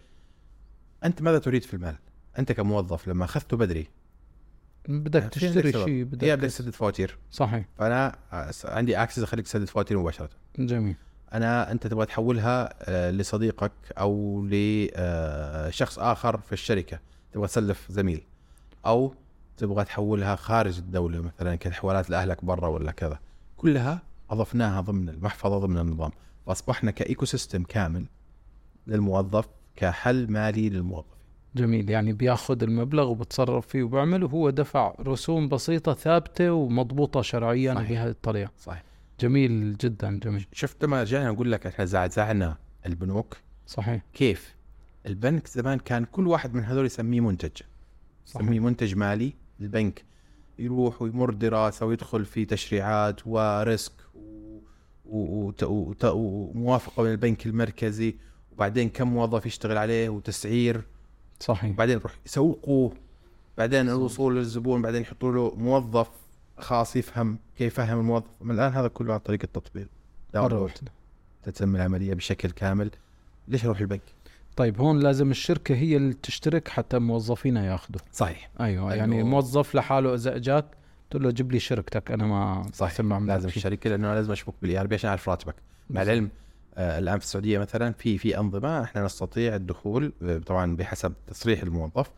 أنت ماذا تريد في المال؟ أنت كموظف لما أخذته بدري. بدك في عندك تشتري. شيء هي بدك بدك تسدد فواتير. صحيح. فأنا آه، عندي access اخليك تسدد فواتير مباشرة. جميل. أنا أنت تبغى تحولها آه، لصديقك أو لشخص آخر في الشركة. تبغى تسلف زميل. أو تبغى تحولها خارج الدولة مثلا كحوالات لأهلك برا ولا كذا. كلها أضفناها ضمن المحفظة ضمن النظام. فأصبحنا ك ecosystem كامل للموظف كحل مالي للموظف جميل. يعني بياخذ المبلغ وبتصرف فيه وبعمل وهو دفع رسوم بسيطة ثابتة ومضبوطة شرعيا صحيح. بهذه الطريقة. صحيح. جميل جدا جميل. شفت لما رجعنا نقول لك إحنا زعزعنا البنوك؟ صحيح. كيف؟ البنك زمان كان كل واحد من هذول يسميه منتج. يسميه صحيح منتج مالي. البنك يروح ويمر دراسة ويدخل في تشريعات وريسك وموافقة من البنك المركزي. وبعدين كم موظف يشتغل عليه وتسعير. صحيح. وبعدين يروح يسوقوه. بعدين الوصول للزبون. بعدين يحطوا له موظف. خاص يفهم كيف يفهم الموظف من الآن هذا كله عن طريق التطبيق download. تتم العملية بشكل كامل ليش أروح البنك؟ طيب هون لازم الشركة هي اللي تشترك حتى موظفينها ياخذوا صحيح أيوه أيوه. يعني موظف لحاله إذا إجاك تقول له جيب لي شركتك أنا ما صحيح منك لازم. الشركة لأنه لازم أشبك بال ERP عشان أعرف راتبك مع العلم آه الآن في السعودية مثلا في في أنظمة إحنا نستطيع الدخول آه، طبعا بحسب تصريح الموظف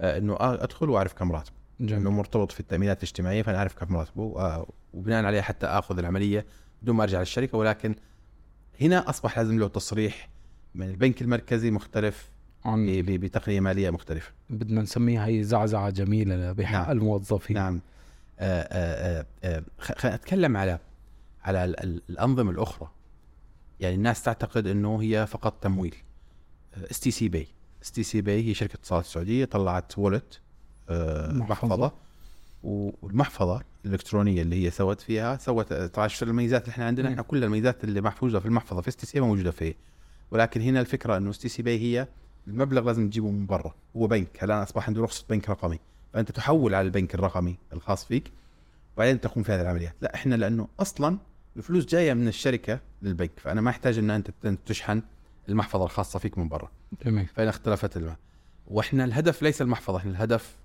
آه إنه أدخل وأعرف كم راتبه إنه جميل مرتبط في التأمينات الاجتماعية فأنا أعرف كم راتبه آه وبناء عليه حتى آخذ العملية بدون ما أرجع للشركة. ولكن هنا أصبح لازم له تصريح من البنك المركزي مختلف عن بتقنية مالية مختلفة. بدنا نسميها هي زعزعة جميلة بحق نعم. الموظفين. نعم. آه، آه، خلينا نتكلم على على ال- الأنظمة الأخرى. يعني الناس تعتقد إنه هي فقط تمويل. اس تي سي باي اس تي سي باي هي شركة اتصالات السعودية طلعت wallet. محفظة. و- والمحفظة الإلكترونية اللي هي سوت فيها سوت طبعا شفت الميزات اللي إحنا عندنا. إحنا كل الميزات اللي محفوظة في المحفظة في STC موجودة في ولكن هنا الفكرة إنه STC Pay هي المبلغ لازم تجيبه من برا. هو بنك. الآن أصبح عنده رخصة بنك رقمي. فأنت تحول على البنك الرقمي الخاص فيك وبعدين تقوم في هذه العمليات. لا إحنا لأنه أصلا الفلوس جاية من الشركة للبنك. فأنا ما أحتاج إن أنت تشحن المحفظة الخاصة فيك من برا. جميل فهنا اختلفت الماء وإحنا الهدف ليس المحفظة إحنا الهدف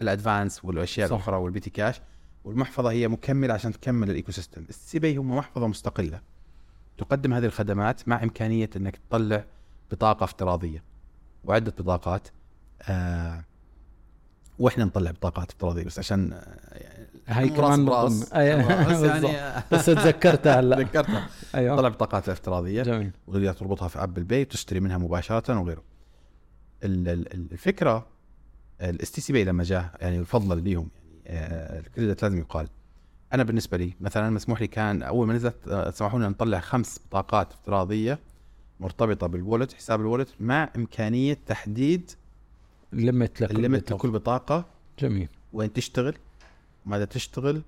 الأدفانس والأشياء صح. الأخرى والبيتي كاش والمحفظة هي مكملة عشان تكمل الايكو سيستم السي بي هم محفظة مستقلة. تقدم هذه الخدمات مع إمكانية إنك تطلع بطاقة افتراضية. وعدة بطاقات آه وإحنا نطلع بطاقات افتراضية بس عشان آه، يعني هاي كمان براس. ضمن أي- بس. يعني *laughs* بس تذكرتها هلا. تذكرتها. أيوه. طلع بطاقات افتراضية. جميل. وتقدر تربطها في Apple Pay وتشتري منها مباشرة وغيره. ال- ال- ال- الفكرة ال STC Pay لما جاء يعني فضلا ليهم يعني آه، ال credit لازم يقال. أنا بالنسبة لي مثلا مسموح لي كان أول ما نزلت آه، سمحوا لنا نطلع خمس بطاقات افتراضية مرتبطة بال wallet حساب ال wallet مع إمكانية تحديد limit لكل بطاقة. لكل بطاقة جميل وين تشتغل ماذا تشتغل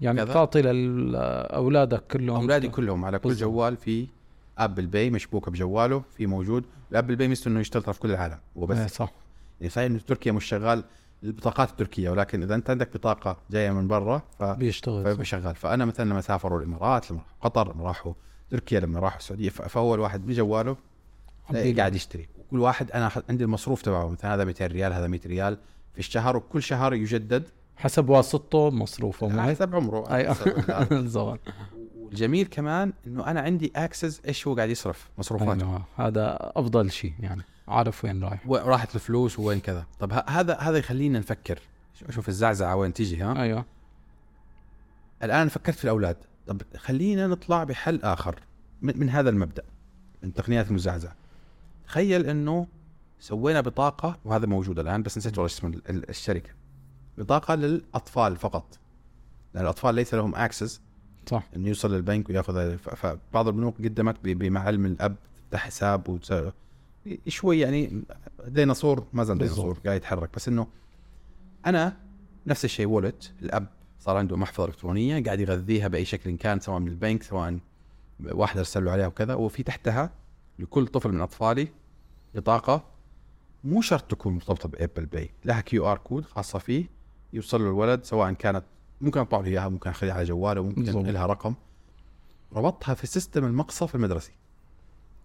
يعني كذا. تعطي لاولادك كلهم أولادي كلهم على كل. جوال في Apple Pay مشبوكة بجواله في موجود ال Apple Pay ميزته إنه يشتغل في كل العالم هو بس إيه، صح يعني صحيح انه تركيا مش شغال البطاقات التركية ولكن إذا أنت عندك بطاقة جاية من برا ف بيشتغل. فيبقى شغال. فأنا مثلا لما سافروا الإمارات لما راحوا قطر لما راحوا تركيا لما راحوا السعودية ف- فهو الواحد بجواله عبيد. قاعد يشتري. وكل واحد أنا عندي المصروف تبعه مثلا هذا 200 ريال هذا 100 ريال في الشهر وكل شهر يجدد حسب واسطته مصروفه حسب عمره. أيوه. *laughs* بالضبط والجميل كمان إنه أنا عندي اكسس إيش هو قاعد يصرف مصروفاته. أيوة. هذا أفضل شيء يعني. عارف وين رايح. وراحت الفلوس وين كذا. طب هذا هذا يخلينا نفكر. شوف الزعزعة وين تيجي ها؟ أيوه. الآن فكرت في الأولاد. طب خلينا نطلع بحل آخر من, من هذا المبدأ من تقنيات المزعزعة. تخيل إنه سوينا بطاقة وهذا موجود الآن بس نسيت والله اسم ال- ال- الشركة. بطاقة للأطفال فقط. لأن الأطفال ليس لهم access صح. إنه يوصل للبنك وياخذ فبعض البنوك قدمت بمعلم الأب تفتح حساب. شوي يعني ديناصور ما زال. ديناصور قاعد يتحرك بس إنه أنا نفس الشيء wallet الأب صار عنده محفظة إلكترونية قاعد يغذيها بأي شكل كان سواء من البنك سواء واحد أرسل له عليها وكذا وفي تحتها لكل طفل من أطفالي بطاقة مو شرط تكون مرتبطة ب Apple Pay لها QR code خاصة فيه يوصل له الولد سواء كانت ممكن اطبع له اياها ممكن أخليها على جواله ممكن. لها رقم ربطها في system المقصف المدرسي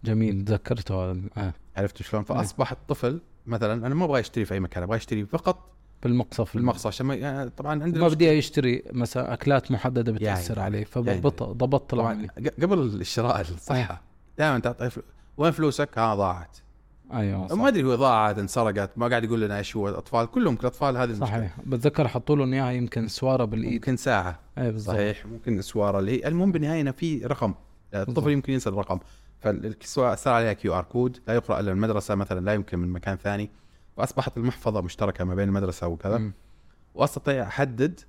جميل. تذكرته هذا. آه. عرفت شلون؟ فاصبح الطفل مثلا أنا ما أبغى أشتري في أي مكان أبغى أشتري فقط بالمقصف. في المقصف عشان ما يعني طبعا عندنا ما بدي يشتري مثلا أكلات محددة بتأثر يعني- عليه يعني- فضبط ضبطت طبعا قبل الشراء الصحة دائما تعطي فل- وين فلوسك؟ ها ضاعت. أيوه صح. ما أدري هو ضاعت انسرقت ما قاعد يقول لنا إيش هو الاطفال كلهم الاطفال هذه المشكلة. صحيح. بتذكر حطوا لهم اياها يمكن سوارة بالإيد. يمكن ساعة. اي بالضبط. صحيح ممكن اسواره اللي المهم بالنهاية إنه في رقم. الطفل بالضبط. يمكن ينسى الرقم. فالسواء صار عليها QR code لا يقرأ إلا المدرسة مثلا لا يمكن من مكان ثاني. فاصبحت المحفظة مشتركة ما بين المدرسة وكذا. مم. وأستطيع أحدد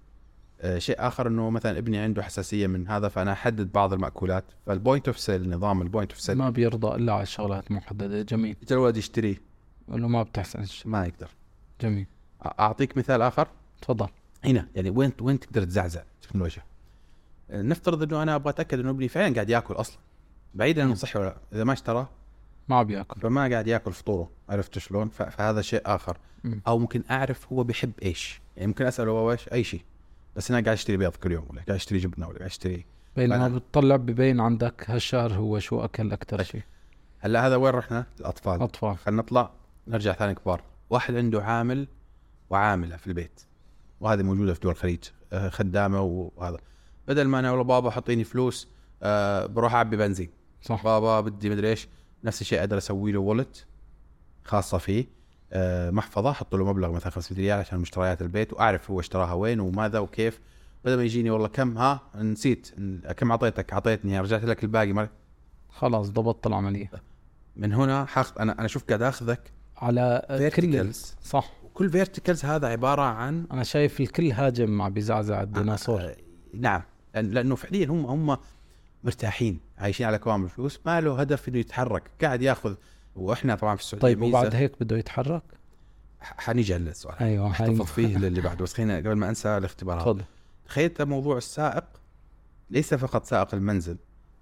آه، شيء آخر إنه مثلا ابني عنده حساسية من هذا فأنا أحدد بعض المأكولات. فال point of sale نظام ال point of sale ما بيرضى إلا على شغلات محدده جميل. يجي الولد يشتريه؟ قول له ما بتحسنش ما يقدر. جميل. أعطيك مثال آخر. تفضل. هنا يعني وين وين تقدر تزعزع تكنولوجيا آه، نفترض إنه أنا أبغى أتأكد إنه ابني فعلا قاعد يأكل أصلا. بعيدا. إنه صحي ولا لا؟ إذا ما اشترى ما بيأكل. فما قاعد يأكل فطوره عرفت شلون؟ فهذا شيء آخر. مم. أو ممكن أعرف هو بيحب إيش. يعني ممكن أسأله هو إيش؟ أي شيء. بس أنا قاعد أشتري بيض كل يوم ولا قاعد أشتري جبنة ولا قاعد أشتري بينما بتطلع ببين عندك هالشهر هو شو أكل أكثر. شيء. هلا هذا وين رحنا؟ الأطفال. اطفال خلينا نطلع نرجع ثاني كبار. واحد عنده عامل وعاملة في البيت. وهذه موجودة في دول الخليج. آه، خدامة وهذا. بدل ما أنا والله بابا حطيني فلوس آه بروح أعبي بنزين. صح. بابا بدي مدري إيش نفس الشيء أقدر أسوي له wallet خاصة فيه آه محفظة أحط له مبلغ مثلا 500 ريال عشان مشتريات البيت وأعرف هو اشتراها وين وماذا وكيف. بدل ما يجيني والله كم ها نسيت كم أعطيتك؟ أعطيتني رجعت لك الباقي ما خلاص ضبطت العملية. من هنا حاخذ أنا أنا شوف قاعد آخذك على كل verticals صح. وكل verticals هذا عبارة عن أنا شايف الكل هاجم مع بيزعزع الديناصور. آه، نعم لأنه فعليا هم هم مرتاحين عايشين على كوام الفلوس ما له هدف إنه يتحرك قاعد ياخذ. وإحنا طبعا في السعودية طيب وبعد هيك بده يتحرك؟ حنيجي على السؤال. أيوه هاي احتفظ فيه *laughs* للي بعده بس خلينا قبل ما أنسى الاختبار هذا تفضل. تخيلت موضوع السائق ليس فقط سائق المنزل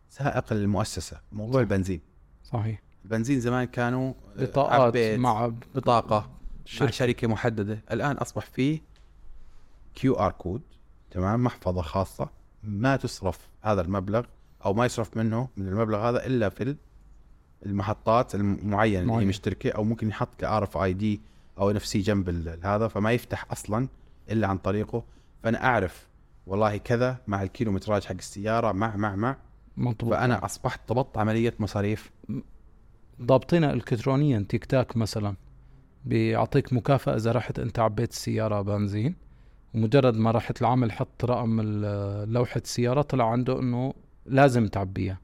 سائق المؤسسة موضوع البنزين. صحيح. البنزين زمان كانوا آه، بطاقات مع بطاقة مع شركة. شركة محددة. الآن أصبح فيه QR code تمام محفظة خاصة ما تصرف هذا المبلغ أو ما يصرف منه من المبلغ هذا إلا في المحطات المعينة اللي هي. مشتركة أو ممكن يحط RFID أو NFC جنب هذا فما يفتح أصلا إلا عن طريقه. فأنا أعرف والله كذا مع الكيلومتراج حق السيارة مع مع مع. مضبوط فأنا أصبحت ضبطت عملية مصاريف. ضابطينها الكترونيا تيك تاك مثلا بيعطيك مكافأة إذا رحت أنت عبيت السيارة بنزين. ومجرد ما رحت العامل حط رقم ال- لوحة السيارة طلع عنده إنه لازم تعبيها.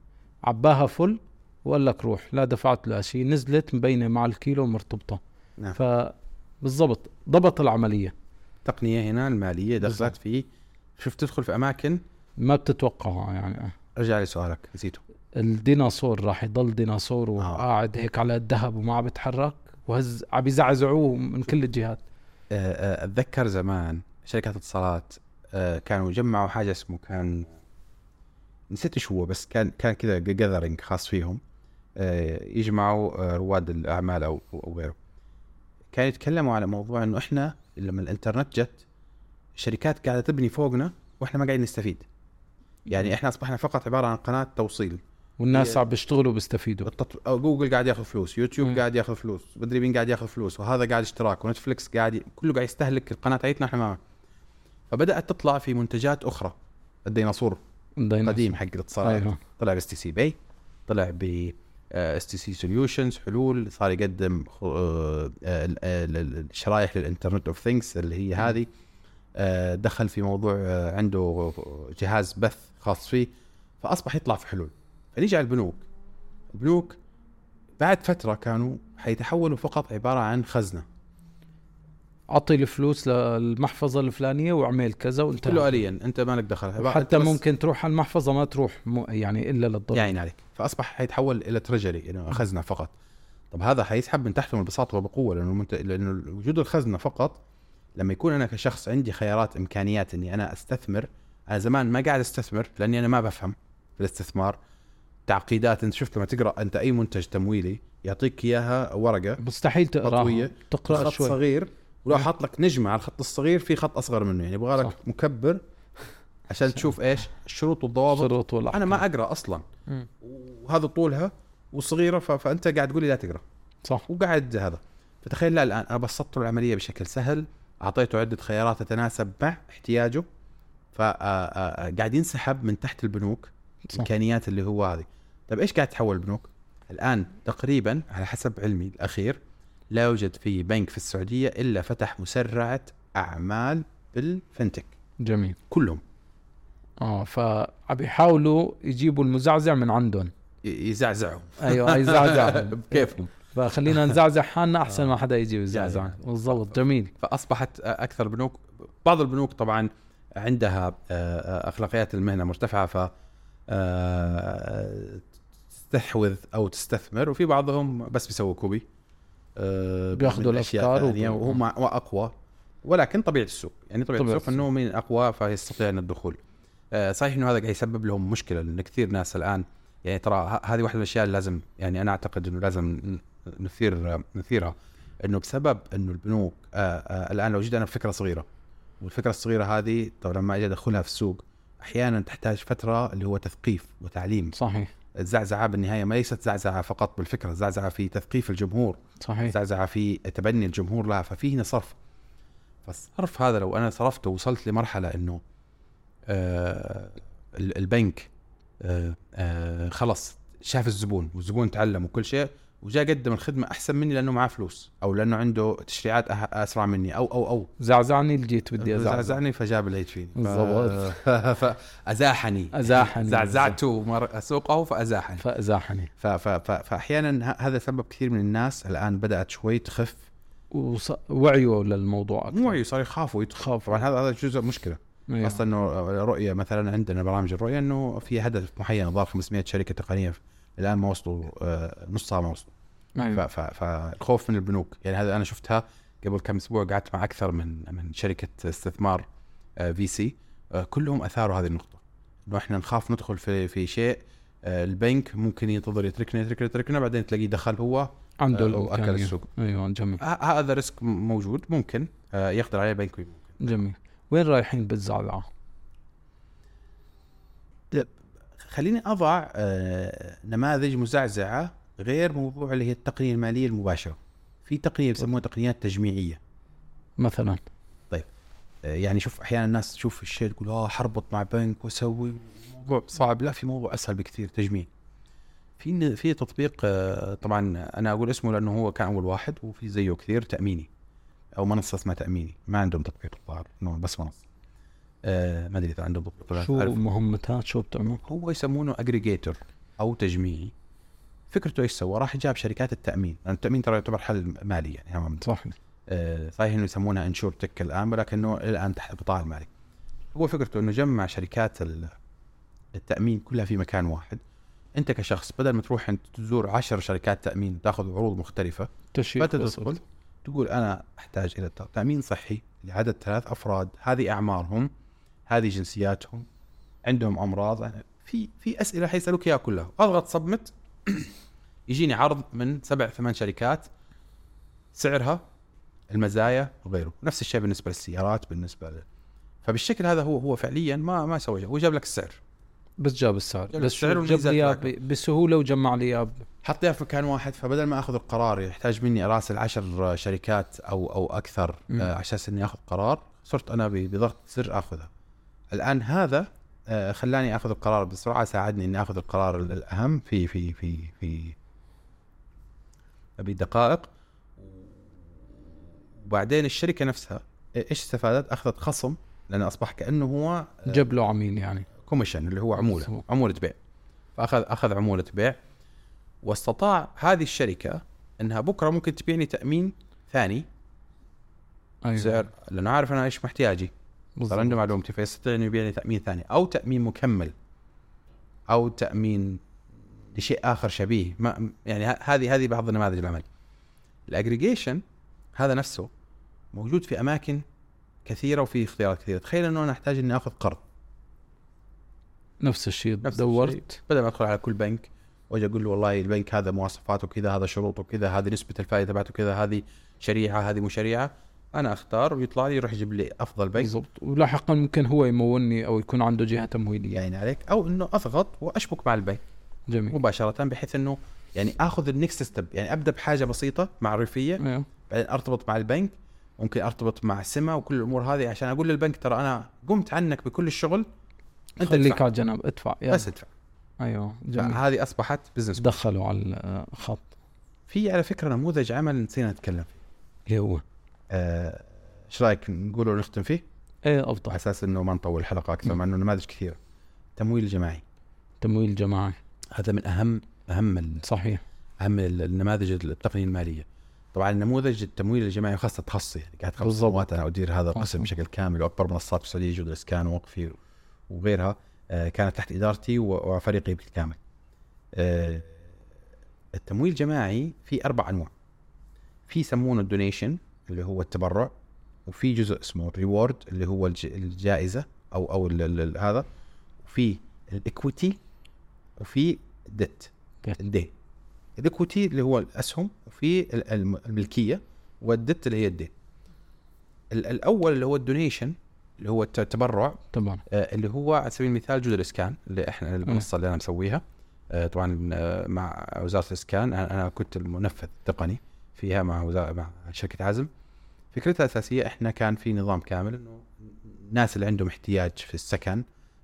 عباها فل وقال لك روح. لا دفعت لا شيء نزلت مبينة مع الكيلو مرتبطة. نعم. فبالضبط ضبط العملية. التقنيه هنا المالية دخلت. في شوف تدخل في أماكن ما بتتوقعها يعني. ارجع لسؤالك نسيته. الديناصور راح يضل ديناصور وقاعد هيك على الذهب وما عم بيتحرك وهز عم يزعزعوه من كل الجهات. آه، آه، أتذكر زمان شركات اتصالات آه، كانوا جمعوا حاجة اسمه كان نسيت إيش هو بس كان كان كذا جاذرينج خاص فيهم. آه، يجمعوا آه، رواد الأعمال أو أو غيره. كانوا يتكلموا على موضوع إنه إحنا لما الإنترنت جت الشركات قاعدة تبني فوقنا وإحنا ما قاعدين نستفيد. يعني إحنا أصبحنا فقط عبارة عن قناة توصيل. والناس عم بيشتغلوا بيستفيدوا التط... أو جوجل قاعد ياخذ فلوس يوتيوب مم. قاعد ياخذ فلوس مدري مين قاعد ياخذ فلوس وهذا قاعد اشتراك و Netflix قاعد ي... كله قاعد يستهلك القناة تاعتنا إحنا ما فبدأت تطلع في منتجات أخرى. الديناصور. قديم حق الاتصالات. أيوه. طلع ب STC Pay طلع ب STC Solutions حلول صار يقدم آه، ال- ال- ال- الشرايح لل Internet of Things اللي هي هذه. آه، دخل في موضوع آه، عنده جهاز بث خاص فيه فأصبح يطلع في حلول. فنيجي على البنوك. البنوك بعد فترة كانوا حيتحولوا فقط عبارة عن خزنة. أعطي الفلوس للمحفظة الفلانية واعمل كذا وانت كله اليا أنت مالك دخل. عبارة- حتى ممكن تروح على المحفظة ما تروح. يعني إلا للضرب. يعين عليك. فأصبح حيتحول إلى تريجري إنه خزنة فقط. طب هذا حيسحب من تحتهم ببساطه وبقوة لأنه المنت... لأنه وجود الخزنة فقط لما يكون أنا كشخص عندي خيارات إمكانيات إني أنا أستثمر أنا زمان ما قاعد أستثمر لأني أنا ما بفهم في الاستثمار. تعقيدات أنت شفت لما تقرأ أنت أي منتج تمويلي يعطيك إياها ورقة مستحيل تقراها. تقرا شوي. صغير ولو مم. حاط لك نجمة على الخط الصغير في خط أصغر منه يعني يبغى لك. مكبر عشان تشوف إيش؟ الشروط والضوابط شروط ولا أنا ما أقرأ أصلا. مم. وهذا طولها وصغيرة ف... فأنت قاعد تقول لي لا تقرأ. صح. وقاعد هذا. فتخيل لا الآن أنا بسطت له العملية بشكل سهل. أعطيته عدة خيارات تتناسب مع احتياجه. فقاعد ينسحب من تحت البنوك صح. الامكانيات اللي هو هذه. طيب إيش قاعد تحول البنوك؟ الآن تقريبا على حسب علمي الأخير لا يوجد في بنك في السعودية إلا فتح مسرعة أعمال بالفنتك. جميل. كلهم. آه فعم يحاولوا يجيبوا المزعزع من عندهم. ي- يزعزعوا. أيوه يزعزع *laughs* بكيفهم. فخلينا نزعزع حالنا أحسن ما حدا يجي يزعزع يعني. بالضبط جميل. فأصبحت أكثر بنوك بعض البنوك طبعا عندها آه، أخلاقيات المهنة مرتفعة ف آه، تستحوذ أو تستثمر وفي بعضهم بس بيسووا كوبي. آه، بياخذوا الأفكار ثانية وب- وهم اقوى ولكن طبيعة السوق يعني طبيعة, طبيعة السوق إنه من أقوى فيستطيع أن الدخول. آه، صحيح إنه هذا قاعد يسبب لهم مشكلة لأن كثير ناس الآن يعني ترى هذه واحدة من الأشياء اللي لازم يعني أنا أعتقد إنه لازم نثير نثيرها. إنه بسبب إنه البنوك آه آه الآن لو جيت أنا بفكرة صغيرة والفكرة الصغيرة هذه طبعا لما أجي أدخلها في السوق أحيانا تحتاج فترة اللي هو تثقيف وتعليم. صحيح. الزعزعة بالنهاية ما ليست زعزعة فقط بالفكرة الزعزعة في تثقيف الجمهور صحيح. زعزعه في تبني الجمهور لها ففي هنا صرف. فالصرف هذا لو أنا صرفته وصلت لمرحلة إنه آه ال- البنك آه آه خلص شاف الزبون والزبون تعلم وكل شيء وجاء قدم الخدمة أحسن مني لأنه معاه فلوس أو لأنه عنده تشريعات أه- أسرع مني أو أو أو. زعزعني اللي جيت بدي أزعزع. زعزعني فجاب العيد فيني. ف- بالضبط. *laughs* فأزاحني. أزاحني. زعزعته مر- سوقه فأزاحني. فأزاحني. ف- ف- ف- فأحيانا هذا سبب كثير من الناس الآن بدأت شوي تخف. وص... وعيوا للموضوع أكثر. مو وعي صار يخافوا يدخل خاف طبعا هذا هذا جزء مشكلة. أيوة. أصلا إنه رؤية مثلا عندنا برامج الرؤية إنه في هدف معين ضاف 500 شركة تقنية الآن ما وصلوا آه، نصها ما وصلوا. أيوة. ف- فالخوف من البنوك. يعني هذا أنا شفتها قبل كم أسبوع قعدت مع أكثر من من شركة استثمار في سي كلهم أثاروا هذه النقطة. إنه إحنا نخاف ندخل في في شيء آه، البنك ممكن ينتظر يتركنا يتركنا يتركنا بعدين تلاقيه دخل هو عنده آه، واكل الإمكانية. السوق. أيوه جميل هذا ريسك موجود ممكن آه، يقدر عليه البنك ويمكن جميل. وين رايحين بالزعزعه؟ خليني أضع آه، نماذج مزعزعة غير موضوع اللي هي التقنية المالية المباشرة. في تقنية بيسموها تقنيات تجميعية. مثلا. آه، يعني شوف أحيانا الناس تشوف الشيء تقول آه حربط مع بنك وأسوي. موضوع صعب. لا في موضوع أسهل بكثير تجميع. في في تطبيق آه، طبعا أنا أقول اسمه لأنه هو كان أول واحد وفي زيه كثير تأميني. أو منصة اسمها تأميني. ما عندهم تطبيق الظاهر بس منصة. آه، ما أدري إذا عندهم لا. شو. مهمتها شو بتعمل؟ هو يسمونه aggregator أو تجميعي فكرته إيش سوى؟ راح جاب شركات التأمين، لأن التأمين ترى يعتبر حل مالي يعني تمام صح آه، صحيح إنه يسمونها InsurTech الان ولكنه الآن تحت القطاع المالي. هو فكرته إنه جمع شركات ال- التأمين كلها في مكان واحد. أنت كشخص بدل ما تروح انت تزور عشر شركات تأمين وتاخذ عروض مختلفة تشيك فانت. تدخل تقول أنا أحتاج إلى تأمين صحي لعدد ثلاث أفراد، هذه أعمارهم، هذه جنسياتهم، عندهم أمراض. في في أسئلة حيسالوك إياها كلها، أضغط سبمت *clears throat* يجيني عرض من سبع ثمان شركات. سعرها المزايا وغيره، نفس الشيء بالنسبة للسيارات بالنسبة ل... فبالشكل هذا هو هو فعليا ما ما سوى هو جاب لك السعر، بس جاب السعر. جاب بس السعر جاب لي بسهولة وجمع لي اياه حطيها في مكان واحد فبدل ما آخذ القرار يحتاج مني أراسل عشر شركات أو أو أكثر. آه، على أساس إني آخذ قرار صرت أنا بضغط زر آخذها. الآن هذا آه، خلاني آخذ القرار بسرعة ساعدني إني آخذ القرار ال- الأهم في في في في بدقائق وبعدين الشركة نفسها إيش استفادت؟ أخذت خصم لأنه أصبح كأنه هو آه، جاب له عميل يعني. كوميشن اللي هو عمولة. عمولة بيع. فأخذ أخذ عمولة بيع. واستطاع هذه الشركة إنها بكرة ممكن تبيعني تأمين ثاني. أيوه. سعر لأنه عارف أنا إيش محتاجي. صار. عنده معلومتي فيستطيع انه يبيعني تأمين ثاني أو تأمين مكمل أو تأمين لشيء آخر شبيه. ما يعني هذه هذه بعض نماذج العمل. الأجريجيشن هذا نفسه موجود في أماكن كثيرة وفي اختيارات كثيرة. تخيل إنه أنا أحتاج إني آخذ قرض. نفس الشيء نفس دورت. الشيء. بدل ما أدخل على كل بنك وأجي أقول له والله البنك هذا مواصفاته كذا هذا شروطه كذا هذه نسبة الفائدة تبعته كذا هذه شريعه هذه مو شريعه أنا أختار ويطلع لي يروح يجيب لي أفضل بنك بالضبط. ولاحقا ممكن هو يمولني أو يكون عنده جهة تمويلية. يعني عليك. أو إنه أضغط وأشبك مع البنك جميل. مباشرة بحيث إنه يعني آخذ ال next step يعني أبدأ بحاجة بسيطة معرفيه أيوه بعدين أرتبط مع البنك. ممكن أرتبط مع سما وكل الأمور هذه. عشان أقول للبنك ترى أنا قمت عنك بكل الشغل. أنت خليك على جنب ادفع. يلا. بس ادفع. أيوه. جميل. هذه أصبحت business دخلوا على الخط. في على فكرة نموذج عمل نسينا نتكلم فيه. اللي هو؟ إيش رايك نقوله ونختم فيه؟ إيه على افضل أساس إنه ما نطول الحلقة أكثر. مع إنه نماذج كثيرة. تمويل جماعي تمويل جماعي هذا من أهم أهم صحيح أهم ال- النماذج التقنية المالية. طبعا نموذج التمويل الجماعي وخاصة تخصصي يعني قاعد خمس. سنوات أنا ادير هذا القسم. بشكل كامل وأكبر منصات في السعودية جود اسكان ووقفي وغيرها آه، كانت تحت إدارتي وفريقي بالكامل. آه، التمويل الجماعي في أربع أنواع. في يسمونه ال donation اللي هو التبرع وفي جزء اسمه ال reward اللي هو الج- الجائزة أو أو ال- ال- ال- هذا وفي ال equity وفي Debt. الدين ال equity اللي هو الأسهم وفي ال- الم- الملكية والديت اللي هي الدين ال- الأول اللي هو ال donation اللي هو الت- التبرع طبعا آه، اللي هو على سبيل المثال جزء الإسكان اللي إحنا المنصة اللي أنا مسويها. آه، طبعا آه، مع وزارة الإسكان. أنا أنا كنت المنفذ التقني. فيها مع وزاره مع شركة عزم فكرتها الاساسيه إحنا كان في نظام كامل إنه الناس اللي عندهم احتياج في السكن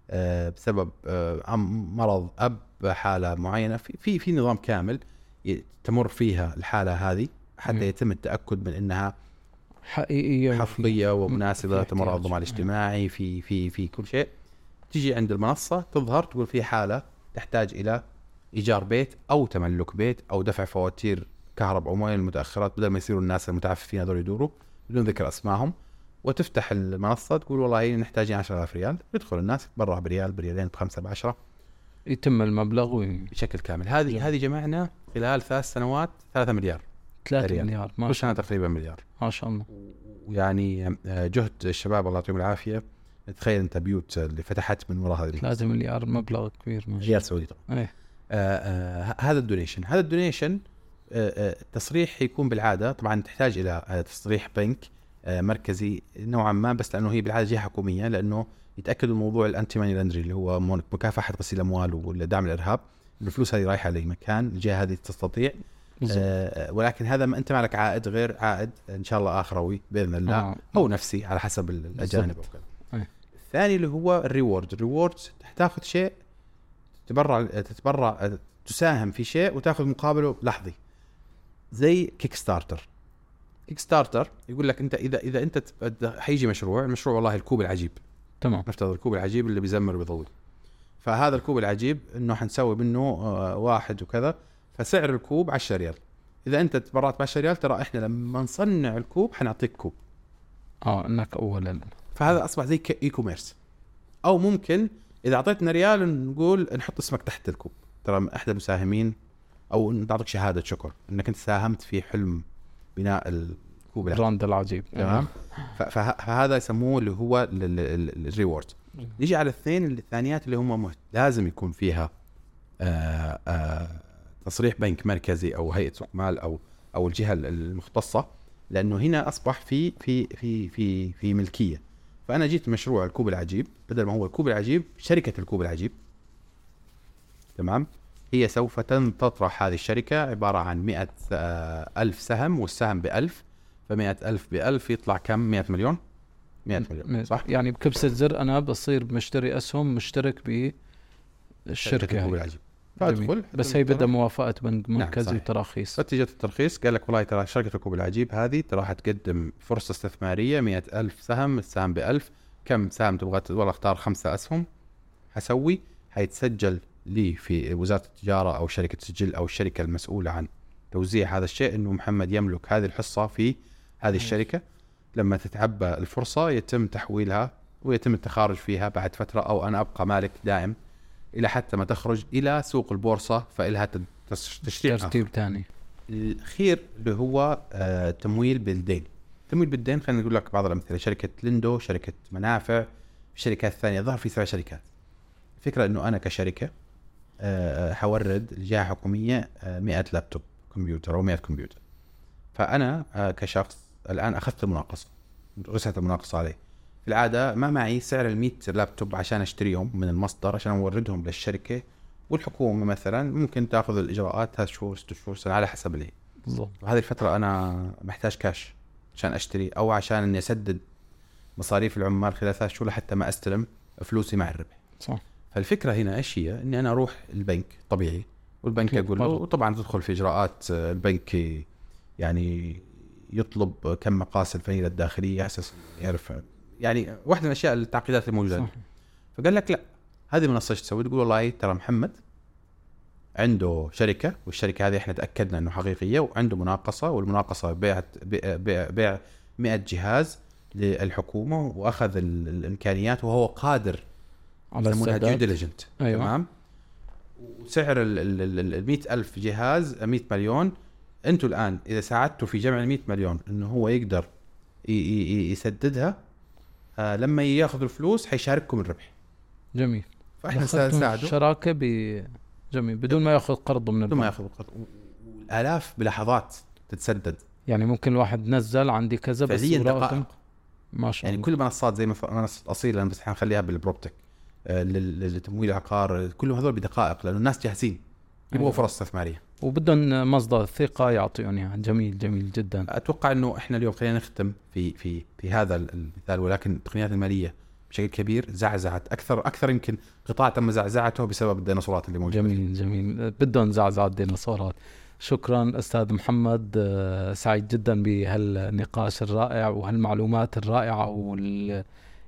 آه، بسبب آه، مرض أب حالة معينة في في في نظام كامل تمر فيها الحالة هذه حتى. يتم التأكد من إنها حقيقيه وفي- حقيقيه ومناسبة في تمر على. الضمان الاجتماعي في في في كل شيء تجي عند المنصة تظهر تقول في حالة تحتاج إلى إيجار بيت أو تملك بيت أو دفع فواتير كهرباء أو مويه المتأخرات بدل ما يصيروا الناس المتعففين هذول يدوروا بدون ذكر أسمائهم وتفتح المنصة تقول والله نحتاجين 10000 ريال. يدخل الناس يتبرع بريال بريالين بخمسة بعشرة. يتم المبلغ و بشكل كامل. هذه. هذه جمعنا خلال ثلاث سنوات 3 مليار 3 ريال. مليار. ما كل شاء سنة الله. تقريبا مليار. ما شاء الله. ويعني آه، جهد الشباب الله يعطيهم العافية. تخيل أنت بيوت اللي فتحت من وراء هذه 3 مليار مبلغ كبير ما شاء ريال سعودي طبعا. الله إيه. آه آه هذا ال donation. هذا ال donation التصريح يكون بالعادة. طبعا تحتاج إلى آه تصريح بنك آه مركزي نوعا ما بس لأنه هي بالعادة جهة حكومية لأنه يتاكدوا من موضوع ال anti money laundry اللي هو مكافحة غسيل الأموال ودعم الإرهاب. الفلوس هذه رايحة لمكان الجهة هذه تستطيع. آه ولكن هذا ما أنت ما لك عائد غير عائد إن شاء الله اخروي بإذن الله. آه. أو نفسي على حسب ال- الأجانب أو كذا. أي. الثاني اللي هو ال reward. ال reward تاخذ شيء تتبرع تتبرع تساهم في شيء وتاخذ مقابله لحظي. زي Kickstarter Kickstarter يقول لك أنت اذا إذا أنت حيجي مشروع المشروع والله الكوب العجيب. تمام. نفترض الكوب العجيب اللي بيزمر وبيضوي فهذا الكوب العجيب إنه حنسوي منه آه، واحد وكذا فسعر الكوب 10 ريال. إذا أنت تبرعت ب 10 ريال ترى إحنا لما نصنع الكوب حنعطيك كوب. آه إنك اولا فهذا أصبح زي e-commerce أو ممكن إذا أعطيتنا ريال نقول نحط اسمك تحت الكوب. ترى احد المساهمين أو نعطيك شهادة شكر. إنك أنت ساهمت في حلم بناء الكوب العجيب. brand العجيب. تمام؟ فهذا يسموه اللي هو ال reward. نيجي على الاثنين الثانيات اللي هم مهت... لازم يكون فيها آآ آآ تصريح بنك مركزي أو هيئة سوق مال أو أو الجهة المختصة لأنه هنا أصبح في في في في في ملكية. فأنا جيت مشروع الكوب العجيب. بدل ما هو الكوب العجيب شركة الكوب العجيب. تمام؟ هي سوف تطرح هذه الشركة عبارة عن مئة آه، ألف سهم والسهم بألف فمئة ألف بألف يطلع كم؟ 100 مليون؟ 100 مليون صح؟ يعني بكبسة زر أنا بصير مشتري أسهم مشترك بالشركة هي. فادخل بس هي بدها موافقة بنك نعم، مركزي صحيح. وتراخيص فتجت الترخيص قال لك والله ترى شركة الكوب العجيب هذه ترى حتقدم فرصة استثمارية مئة ألف سهم السهم بألف. كم سهم تبغى؟ والله اختار خمسة أسهم. حسوي حيتسجل لي في وزارة التجارة أو شركة السجل أو الشركة المسؤولة عن توزيع هذا الشيء أنه محمد يملك هذه الحصة في هذه الشركة. لما تتعبى الفرصة يتم تحويلها ويتم التخارج فيها بعد فترة أو أنا أبقى مالك دائم إلى حتى ما تخرج إلى سوق البورصة فإلها تد- تش- تشريع. ترتيب ثاني. الأخير اللي هو آه تمويل بالدين. تمويل بالدين خلينا نقول لك بعض الأمثلة. شركة ليندو شركة منافع شركات ثانية ظهر في سبع شركات. الفكرة إنه أنا كشركة حورد لجهه حكوميه آه، 100 لابتوب كمبيوتر أو 100 كمبيوتر. فأنا آه، كشخص الآن أخذت المناقصه رسلت المناقصه علي في العادة ما معي سعر ال 100 لابتوب عشان اشتريهم من المصدر عشان أوردهم للشركة والحكومة مثلا. ممكن تأخذ الإجراءات ثلاث شهور ست شهور سنة على حسب اللي. هي بالضبط. وهذه الفترة أنا محتاج كاش عشان أشتري أو عشان إني أسدد مصاريف العمال خلال ثلاث شهور لحتى ما أستلم فلوسي مع الربح. صح. فالفكرة هنا إيش هي؟ إني أنا أروح البنك طبيعي والبنك يقول له طبعاً. وطبعا تدخل في إجراءات آه، البنك يعني يطلب كم مقاس الفنيله الداخلية على أساس يعرف يعني واحدة من الأشياء التعقيدات الموجودة صح فقال لك لا هذه المنصه إيش تسوي؟ تقول والله ترى محمد عنده شركة والشركة هذه إحنا تأكدنا إنه حقيقية وعنده مناقصة والمناقصة بيعت بيع, بيع, بيع 100 جهاز للحكومة وأخذ ال- الإمكانيات وهو قادر على يسمونها ديو ديليجنت. أيوة. تمام؟ وسعر ال ال- ال 100 ألف جهاز 100 مليون. أنتم الآن إذا ساعدتوا في جمع ال 100 مليون إنه هو يقدر يسددها آه لما ياخذ الفلوس حيشارككم الربح. جميل. فإحنا دخلتم نساعده شراكة ب جميل. بدون ما ياخذ قرض من بدون ما ياخذ القرض والآلاف بلحظات تتسدد. يعني ممكن واحد نزل عندي كذا بس فعلياً دقائق. ما شاء يعني الله. كل المنصات زي منصة اصيل أنا بس حنخليها بالبروبتك. آه للتمويل العقار كلهم هذول بدقائق لأنه الناس جاهزين يبغوا أيوة. فرص استثمارية. وبدهم مصدر ثقة يعطيهم إياها. جميل جميل جدا. أتوقع إنه إحنا اليوم خلينا نختم في في في هذا ال- المثال ولكن التقنيات المالية بشكل كبير زعزعت أكثر أكثر يمكن قطاع تم زعزعته بسبب الديناصورات اللي موجودة. جميل جميل. بدهم زعزعة الديناصورات. شكرا أستاذ محمد. آه، سعيد جدا بهالنقاش الرائع وهالمعلومات الرائعة وال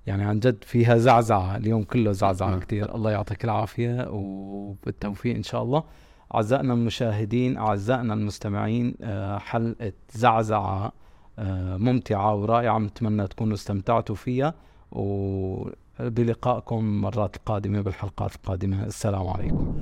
يعني عن جد فيها زعزعة اليوم كله زعزعة نعم. كثير الله يعطيك العافية وبالتوفيق إن شاء الله. أعزائنا المشاهدين أعزائنا المستمعين آه، حلقة زعزعة آه، ممتعة ورائعة. نتمنى تكونوا استمتعتوا فيها وبلقائكم مرات القادمه بالحلقات القادمة. السلام عليكم.